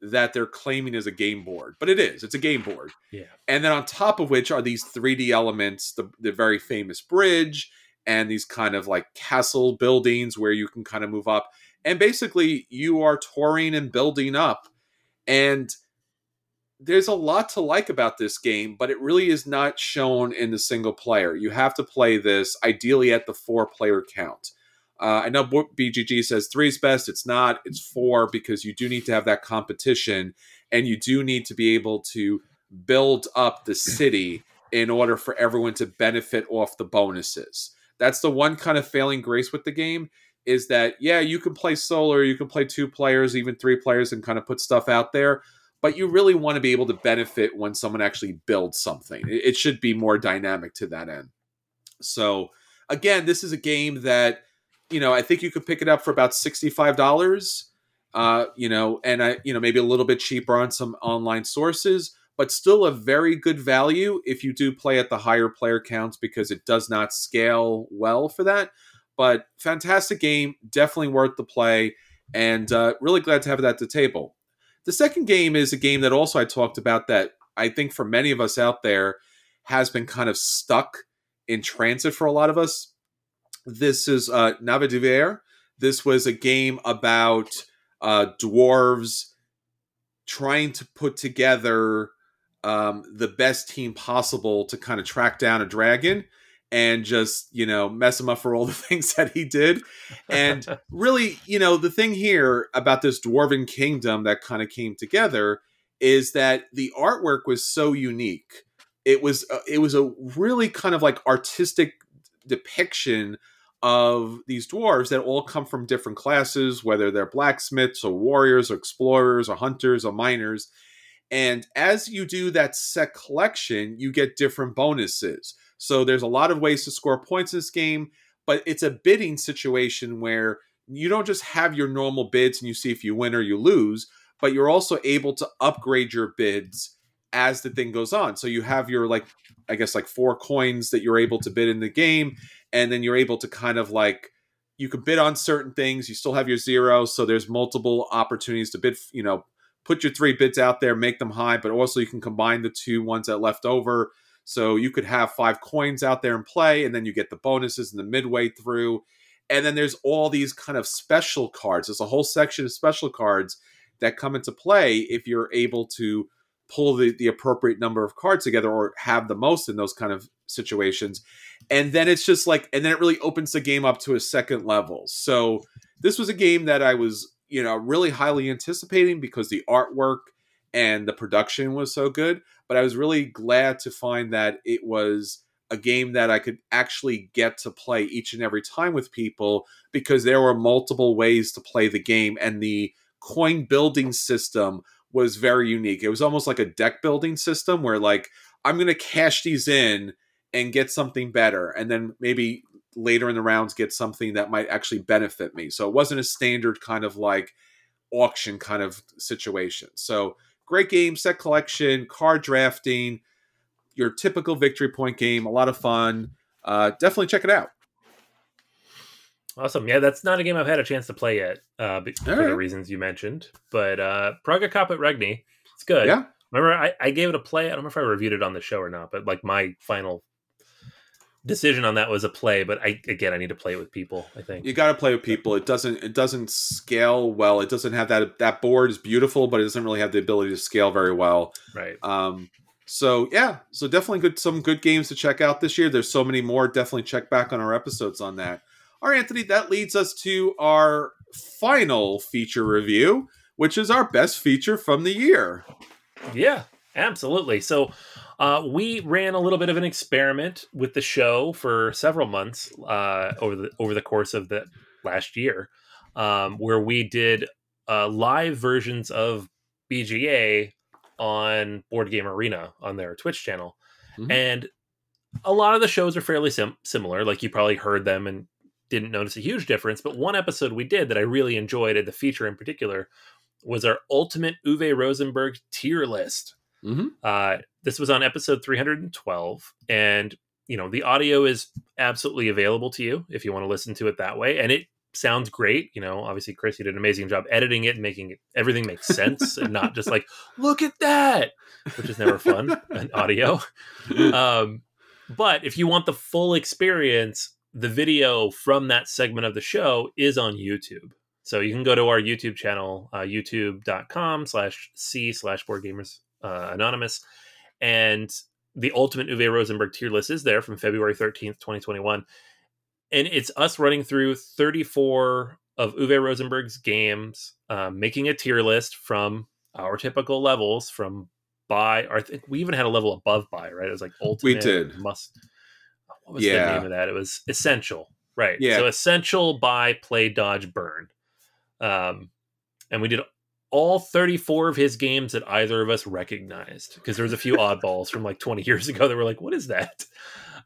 that they're claiming is a game board, but it is. It's a game board. Yeah. And then on top of which are these 3D elements, the the very famous bridge and these kind of like castle buildings where you can kind of move up. And basically you are touring and building up. And there's a lot to like about this game, but it really is not shown in the single player. You have to play this ideally at the four player count. Uh, I know BGG says three is best. It's not. It's four because you do need to have that competition, and you do need to be able to build up the city in order for everyone to benefit off the bonuses. That's the one kind of failing grace with the game is that yeah, you can play solo, you can play two players, even three players, and kind of put stuff out there. But you really want to be able to benefit when someone actually builds something. It should be more dynamic to that end. So again, this is a game that you know, I think you could pick it up for about sixty-five dollars. Uh, you know, and I, you know, maybe a little bit cheaper on some online sources, but still a very good value if you do play at the higher player counts because it does not scale well for that. But fantastic game, definitely worth the play, and uh, really glad to have it at the table. The second game is a game that also I talked about that I think for many of us out there has been kind of stuck in transit for a lot of us. This is uh, Nidavellir. This was a game about uh, dwarves trying to put together um, the best team possible to kind of track down a dragon and just you know mess him up for all the (laughs) things that he did and (laughs) really you know the thing here about this dwarven kingdom that kind of came together is that the artwork was so unique it was uh, it was a really kind of like artistic depiction of these dwarves that all come from different classes, whether they're blacksmiths or warriors or explorers or hunters or miners. And as you do that set collection, you get different bonuses. So there's a lot of ways to score points in this game, but it's a bidding situation where you don't just have your normal bids and you see if you win or you lose, but you're also able to upgrade your bids as the thing goes on. So you have your like I guess like four coins that you're able to bid in the game and then you're able to kind of like you can bid on certain things you still have your zero so there's multiple opportunities to bid you know put your three bids out there make them high but also you can combine the two ones that left over so you could have five coins out there and play and then you get the bonuses in the midway through. And then there's all these kind of special cards. There's a whole section of special cards that come into play if you're able to pull the, the appropriate number of cards together or have the most in those kind of situations. And then it's just like and then it really opens the game up to a second level. So this was a game that i was you know really highly anticipating because the artwork and the production was so good but i was really glad to find that it was a game that i could actually get to play each and every time with people because there were multiple ways to play the game and the coin building system was very unique. It was almost like a deck building system where like i'm going to cash these in and get something better and then maybe later in the rounds get something that might actually benefit me. So it wasn't a standard kind of like auction kind of situation. So great game set collection card drafting your typical victory point game a lot of fun. Uh, definitely check it out. Awesome. Yeah that's not a game i've had a chance to play yet uh, for right. the reasons you mentioned but uh praga at regni it's good. Yeah. Remember I, I gave it a play i don't know if i reviewed it on the show or not but like my final decision on that was a play, but I again I need to play it with people. I think you got to play with people. It doesn't it doesn't scale well. It doesn't have that that board is beautiful, but it doesn't really have the ability to scale very well. Right. Um. So yeah, so definitely good some good games to check out this year. There's so many more. Definitely check back on our episodes on that. All right, Anthony, that leads us to our final feature review, which is our best feature from the year. Yeah, absolutely. So uh, we ran a little bit of an experiment with the show for several months uh, over the over the course of the last year, um, where we did uh, live versions of BGA on Board Game Arena on their Twitch channel, mm-hmm. and a lot of the shows are fairly sim- similar. Like you probably heard them and didn't notice a huge difference. But one episode we did that I really enjoyed, and the feature in particular, was our ultimate Uwe Rosenberg tier list. Mm-hmm. Uh, this was on episode 312, and you know the audio is absolutely available to you if you want to listen to it that way, and it sounds great. You know, obviously Chris, you did an amazing job editing it and making it, everything make sense and not just like, (laughs) look at that, which is never fun in audio. (laughs) Um, but if you want the full experience, the video from that segment of the show is on YouTube. So you can go to our YouTube channel, uh, youtube.com slash C slash board gamers uh, anonymous. And the ultimate Uwe Rosenberg tier list is there from February 13th, 2021 and it's us running through 34 of Uwe Rosenberg's games, um, making a tier list from our typical levels from buy, I think we even had a level above buy, right? It was like ultimate. We did. Must. What was yeah. the name of that? It was essential, right? Yeah. So essential, buy, play, dodge, burn. Um, and we did all 34 of his games that either of us recognized because there was a few oddballs from like 20 years ago that were like, what is that?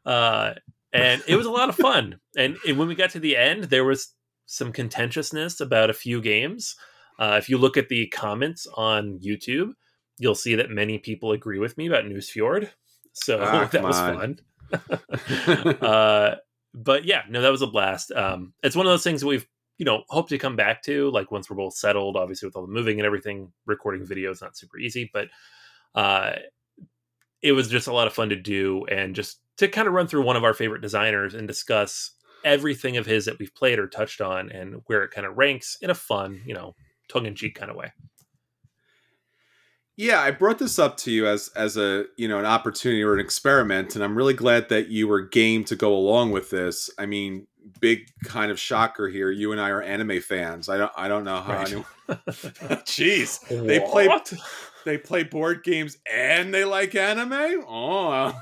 Uh, and it was a lot of fun. And, and, when we got to the end, there was some contentiousness about a few games. Uh, if you look at the comments on YouTube, you'll see that many people agree with me about Nusfjord. So ah, (laughs) that was on. fun. (laughs) (laughs) uh, but yeah, no, that was a blast. Um, it's one of those things we've you know hope to come back to like once we're both settled. Obviously, with all the moving and everything, recording video is not super easy, but uh, it was just a lot of fun to do and just to kind of run through one of our favorite designers and discuss everything of his that we've played or touched on and where it kind of ranks in a fun, you know, tongue-in-cheek kind of way. Yeah, I brought this up to you as as a you know an opportunity or an experiment, and I'm really glad that you were game to go along with this. I mean, big kind of shocker here. You and I are anime fans. I don't I don't know how. Right. Anyone... (laughs) (laughs) Jeez, they play they play board games and they like anime. Oh,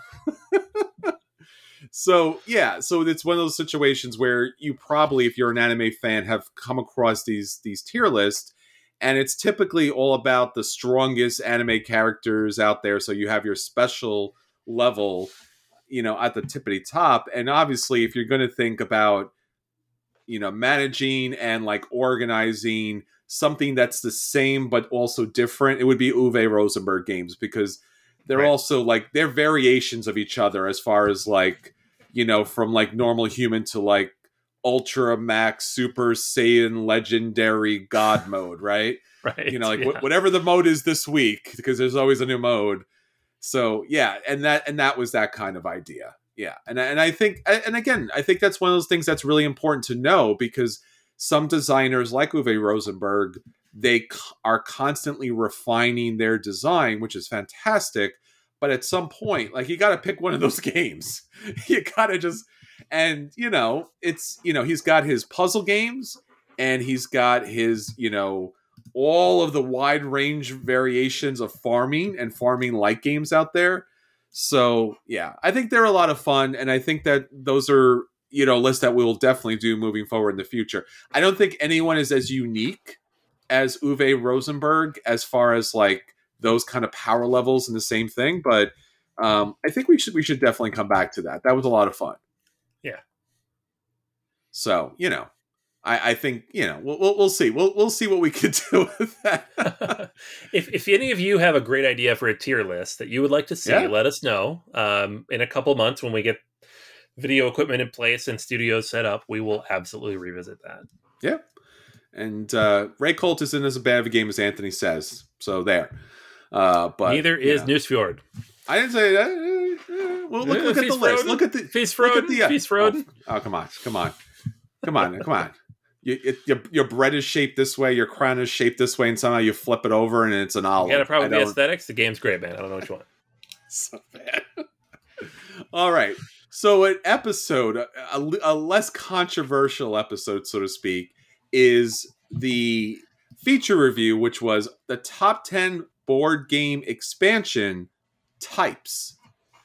(laughs) so yeah, so it's one of those situations where you probably, if you're an anime fan, have come across these these tier lists, and it's typically all about the strongest anime characters out there. So you have your special level, you know, at the tippity top, and obviously, if you're going to think about, you know, managing and like organizing something that's the same but also different, it would be Uwe Rosenberg games because they're right. also like they're variations of each other as far as like you know from like normal human to like ultra max super saiyan legendary god mode right (laughs) right you know like yeah. wh- whatever the mode is this week because there's always a new mode so yeah and that and that was that kind of idea yeah and and i think and again i think that's one of those things that's really important to know because some designers like uwe rosenberg they are constantly refining their design, which is fantastic. But at some point, like you got to pick one of those (laughs) games. you got to just, and you know, it's, you know, he's got his puzzle games and he's got his, you know, all of the wide range variations of farming and farming like games out there. So yeah, I think they're a lot of fun. And I think that those are, you know, lists that we'll definitely do moving forward in the future. I don't think anyone is as unique as Uwe Rosenberg as far as like those kind of power levels and the same thing, but um, I think we should we should definitely come back to that. That was a lot of fun. Yeah. So you know, I, I think you know we'll, we'll, we'll see we'll we'll see what we can (laughs) do with that. (laughs) if if any of you have a great idea for a tier list that you would like to see, yeah. let us know. Um, in a couple months when we get video equipment in place and studios set up, we will absolutely revisit that. Yeah. And uh, Reykholt isn't as bad of a game as Anthony says. So there. Uh, but neither is yeah. Nusfjord. I didn't say that. Uh, well, look, look at the list. Look at the Feast Look at the, uh, Feast oh, oh, come on, come on, come on, come on. You, it, your, your bread is shaped this way, your crown is shaped this way, and somehow you flip it over and it's an olive. You got a problem with the aesthetics? The game's great, man. I don't know what you want. so bad. (laughs) All right. So, an episode, a, a less controversial episode, so to speak, is the feature review, which was the top 10 board game expansion types.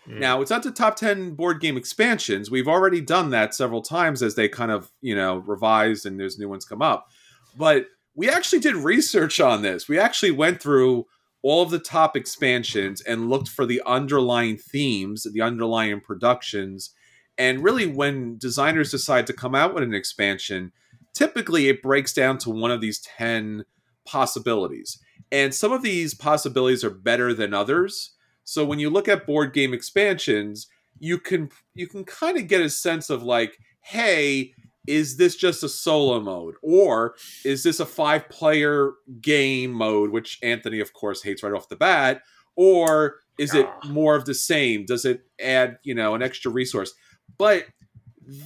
Mm. Now, it's not the top 10 board game expansions. We've already done that several times as they kind of, you know, revised and there's new ones come up. But we actually did research on this. We actually went through all of the top expansions and looked for the underlying themes, the underlying productions. And really, when designers decide to come out with an expansion, typically it breaks down to one of these 10 possibilities. And some of these possibilities are better than others. So when you look at board game expansions, you can you can kind of get a sense of like, hey, is this just a solo mode? Or is this a five player game mode which anthony of course hates right off the bat? Or is it ah. more of the same? Does it add you know an extra resource? But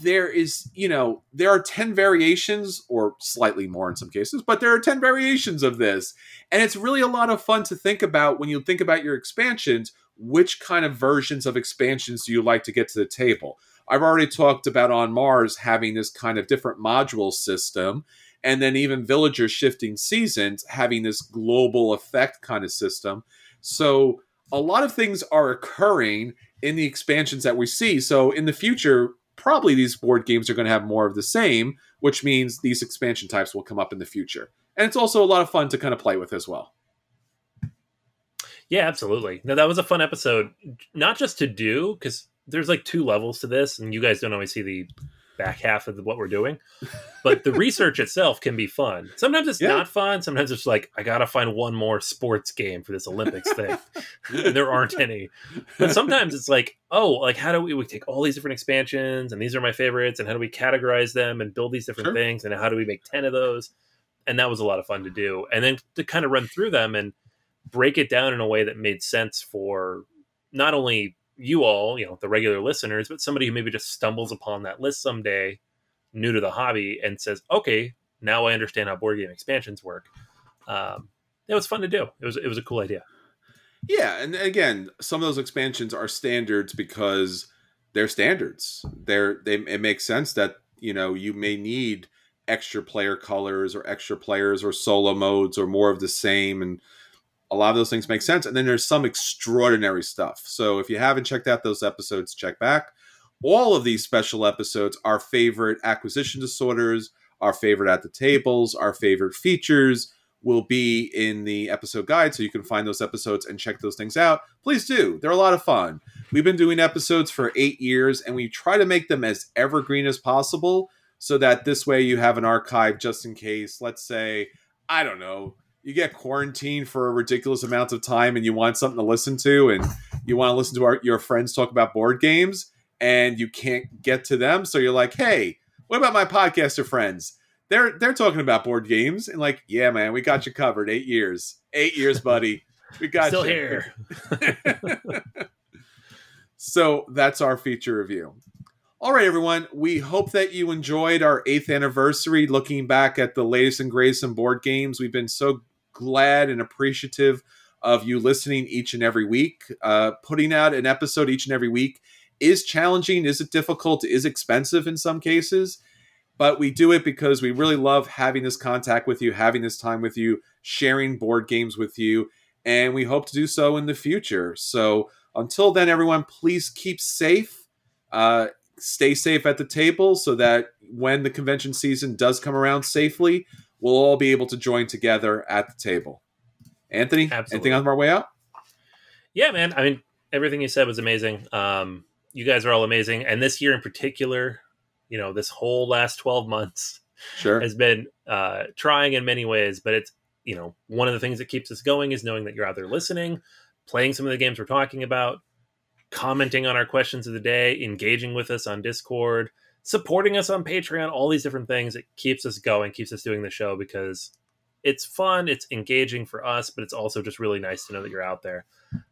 there is you know there are 10 variations or slightly more in some cases but there are 10 variations of this and it's really a lot of fun to think about when you think about your expansions which kind of versions of expansions do you like to get to the table I've already talked about on Mars having this kind of different module system, and then even Villager shifting seasons having this global effect kind of system. So a lot of things are occurring in the expansions that we see. So in the future, probably these board games are going to have more of the same, which means these expansion types will come up in the future. And it's also a lot of fun to kind of play with as well. Yeah, absolutely. No, that was a fun episode, not just to do because there's like two levels to this, and you guys don't always see the back half of what we're doing. But the research (laughs) itself can be fun. Sometimes it's yeah. not fun. Sometimes it's like I gotta find one more sports game for this Olympics thing, and there aren't any. But sometimes it's like, oh, like how do we, we take all these different expansions, and these are my favorites, and how do we categorize them and build these different sure. things, and how do we make ten of those? And that was a lot of fun to do, and then to kind of run through them and break it down in a way that made sense for not only you all, you know, the regular listeners, but somebody who maybe just stumbles upon that list someday, new to the hobby, and says, "Okay, now I understand how board game expansions work." Um, it was fun to do. It was it was a cool idea. Yeah, and again, some of those expansions are standards because they're standards. They're they it makes sense that you know you may need extra player colors or extra players or solo modes or more of the same and a lot of those things make sense. And then there's some extraordinary stuff. So if you haven't checked out those episodes, check back. All of these special episodes, our favorite acquisition disorders, our favorite at the tables, our favorite features will be in the episode guide. So you can find those episodes and check those things out. Please do. They're a lot of fun. We've been doing episodes for eight years and we try to make them as evergreen as possible so that this way you have an archive just in case, let's say, I don't know, you get quarantined for a ridiculous amount of time and you want something to listen to and you want to listen to our, your friends talk about board games and you can't get to them so you're like hey what about my podcaster friends they're they're talking about board games and like yeah man we got you covered eight years eight years buddy we got still you. here (laughs) so that's our feature review all right, everyone. We hope that you enjoyed our eighth anniversary, looking back at the latest and greatest in board games. We've been so glad and appreciative of you listening each and every week. Uh, putting out an episode each and every week is challenging. Is it difficult? Is expensive in some cases? But we do it because we really love having this contact with you, having this time with you, sharing board games with you, and we hope to do so in the future. So until then, everyone, please keep safe. Uh, stay safe at the table so that when the convention season does come around safely, we'll all be able to join together at the table. Anthony, Absolutely. anything on our way out? Yeah, man. I mean, everything you said was amazing. Um, you guys are all amazing, and this year in particular, you know, this whole last twelve months sure has been uh, trying in many ways. But it's you know one of the things that keeps us going is knowing that you're out there listening, playing some of the games we're talking about, commenting on our questions of the day, engaging with us on Discord supporting us on Patreon, all these different things. It keeps us going, keeps us doing the show because it's fun, it's engaging for us, but it's also just really nice to know that you're out there,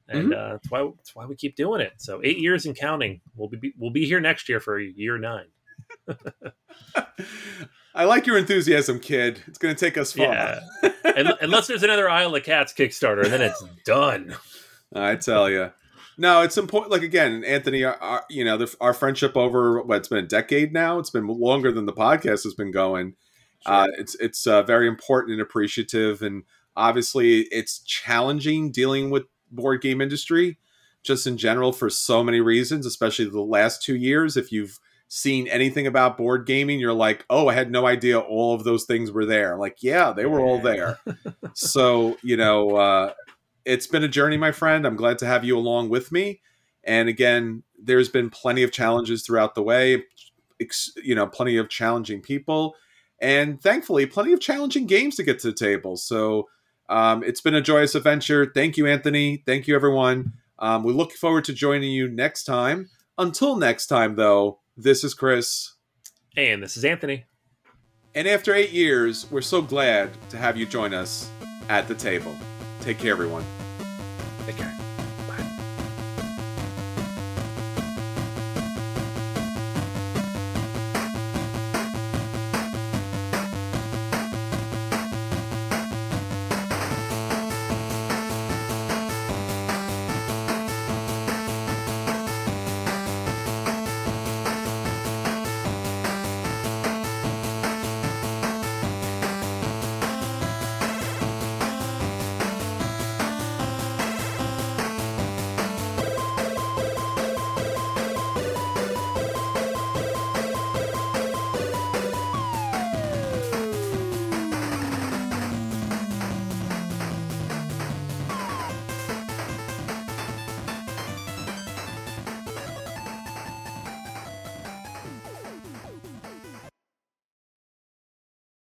and mm-hmm. uh, that's why that's why we keep doing it. So eight years and counting. We'll be we'll be here next year for year nine. (laughs) I like your enthusiasm, kid. It's going to take us far. Yeah. Unless there's another Isle of Cats Kickstarter, and then it's (laughs) done. I tell you. No, it's important. Like again, Anthony, our, our you know, the, our friendship over what it's been a decade now. It's been longer than the podcast has been going. Sure. Uh, it's it's uh, very important and appreciative, and obviously, it's challenging dealing with board game industry just in general for so many reasons, especially the last two years. If you've seen anything about board gaming, you're like, oh, I had no idea all of those things were there. Like, yeah, they were all there. so you know, uh, it's been a journey, my friend. I'm glad to have you along with me. And again, there's been plenty of challenges throughout the way, you know, plenty of challenging people, and thankfully, plenty of challenging games to get to the table. So um, it's been a joyous adventure. Thank you, Anthony. Thank you, everyone. Um, we look forward to joining you next time. Until next time, though, this is Chris. And this is Anthony. And after eight years, we're so glad to have you join us at the table. Take care, everyone. Take care.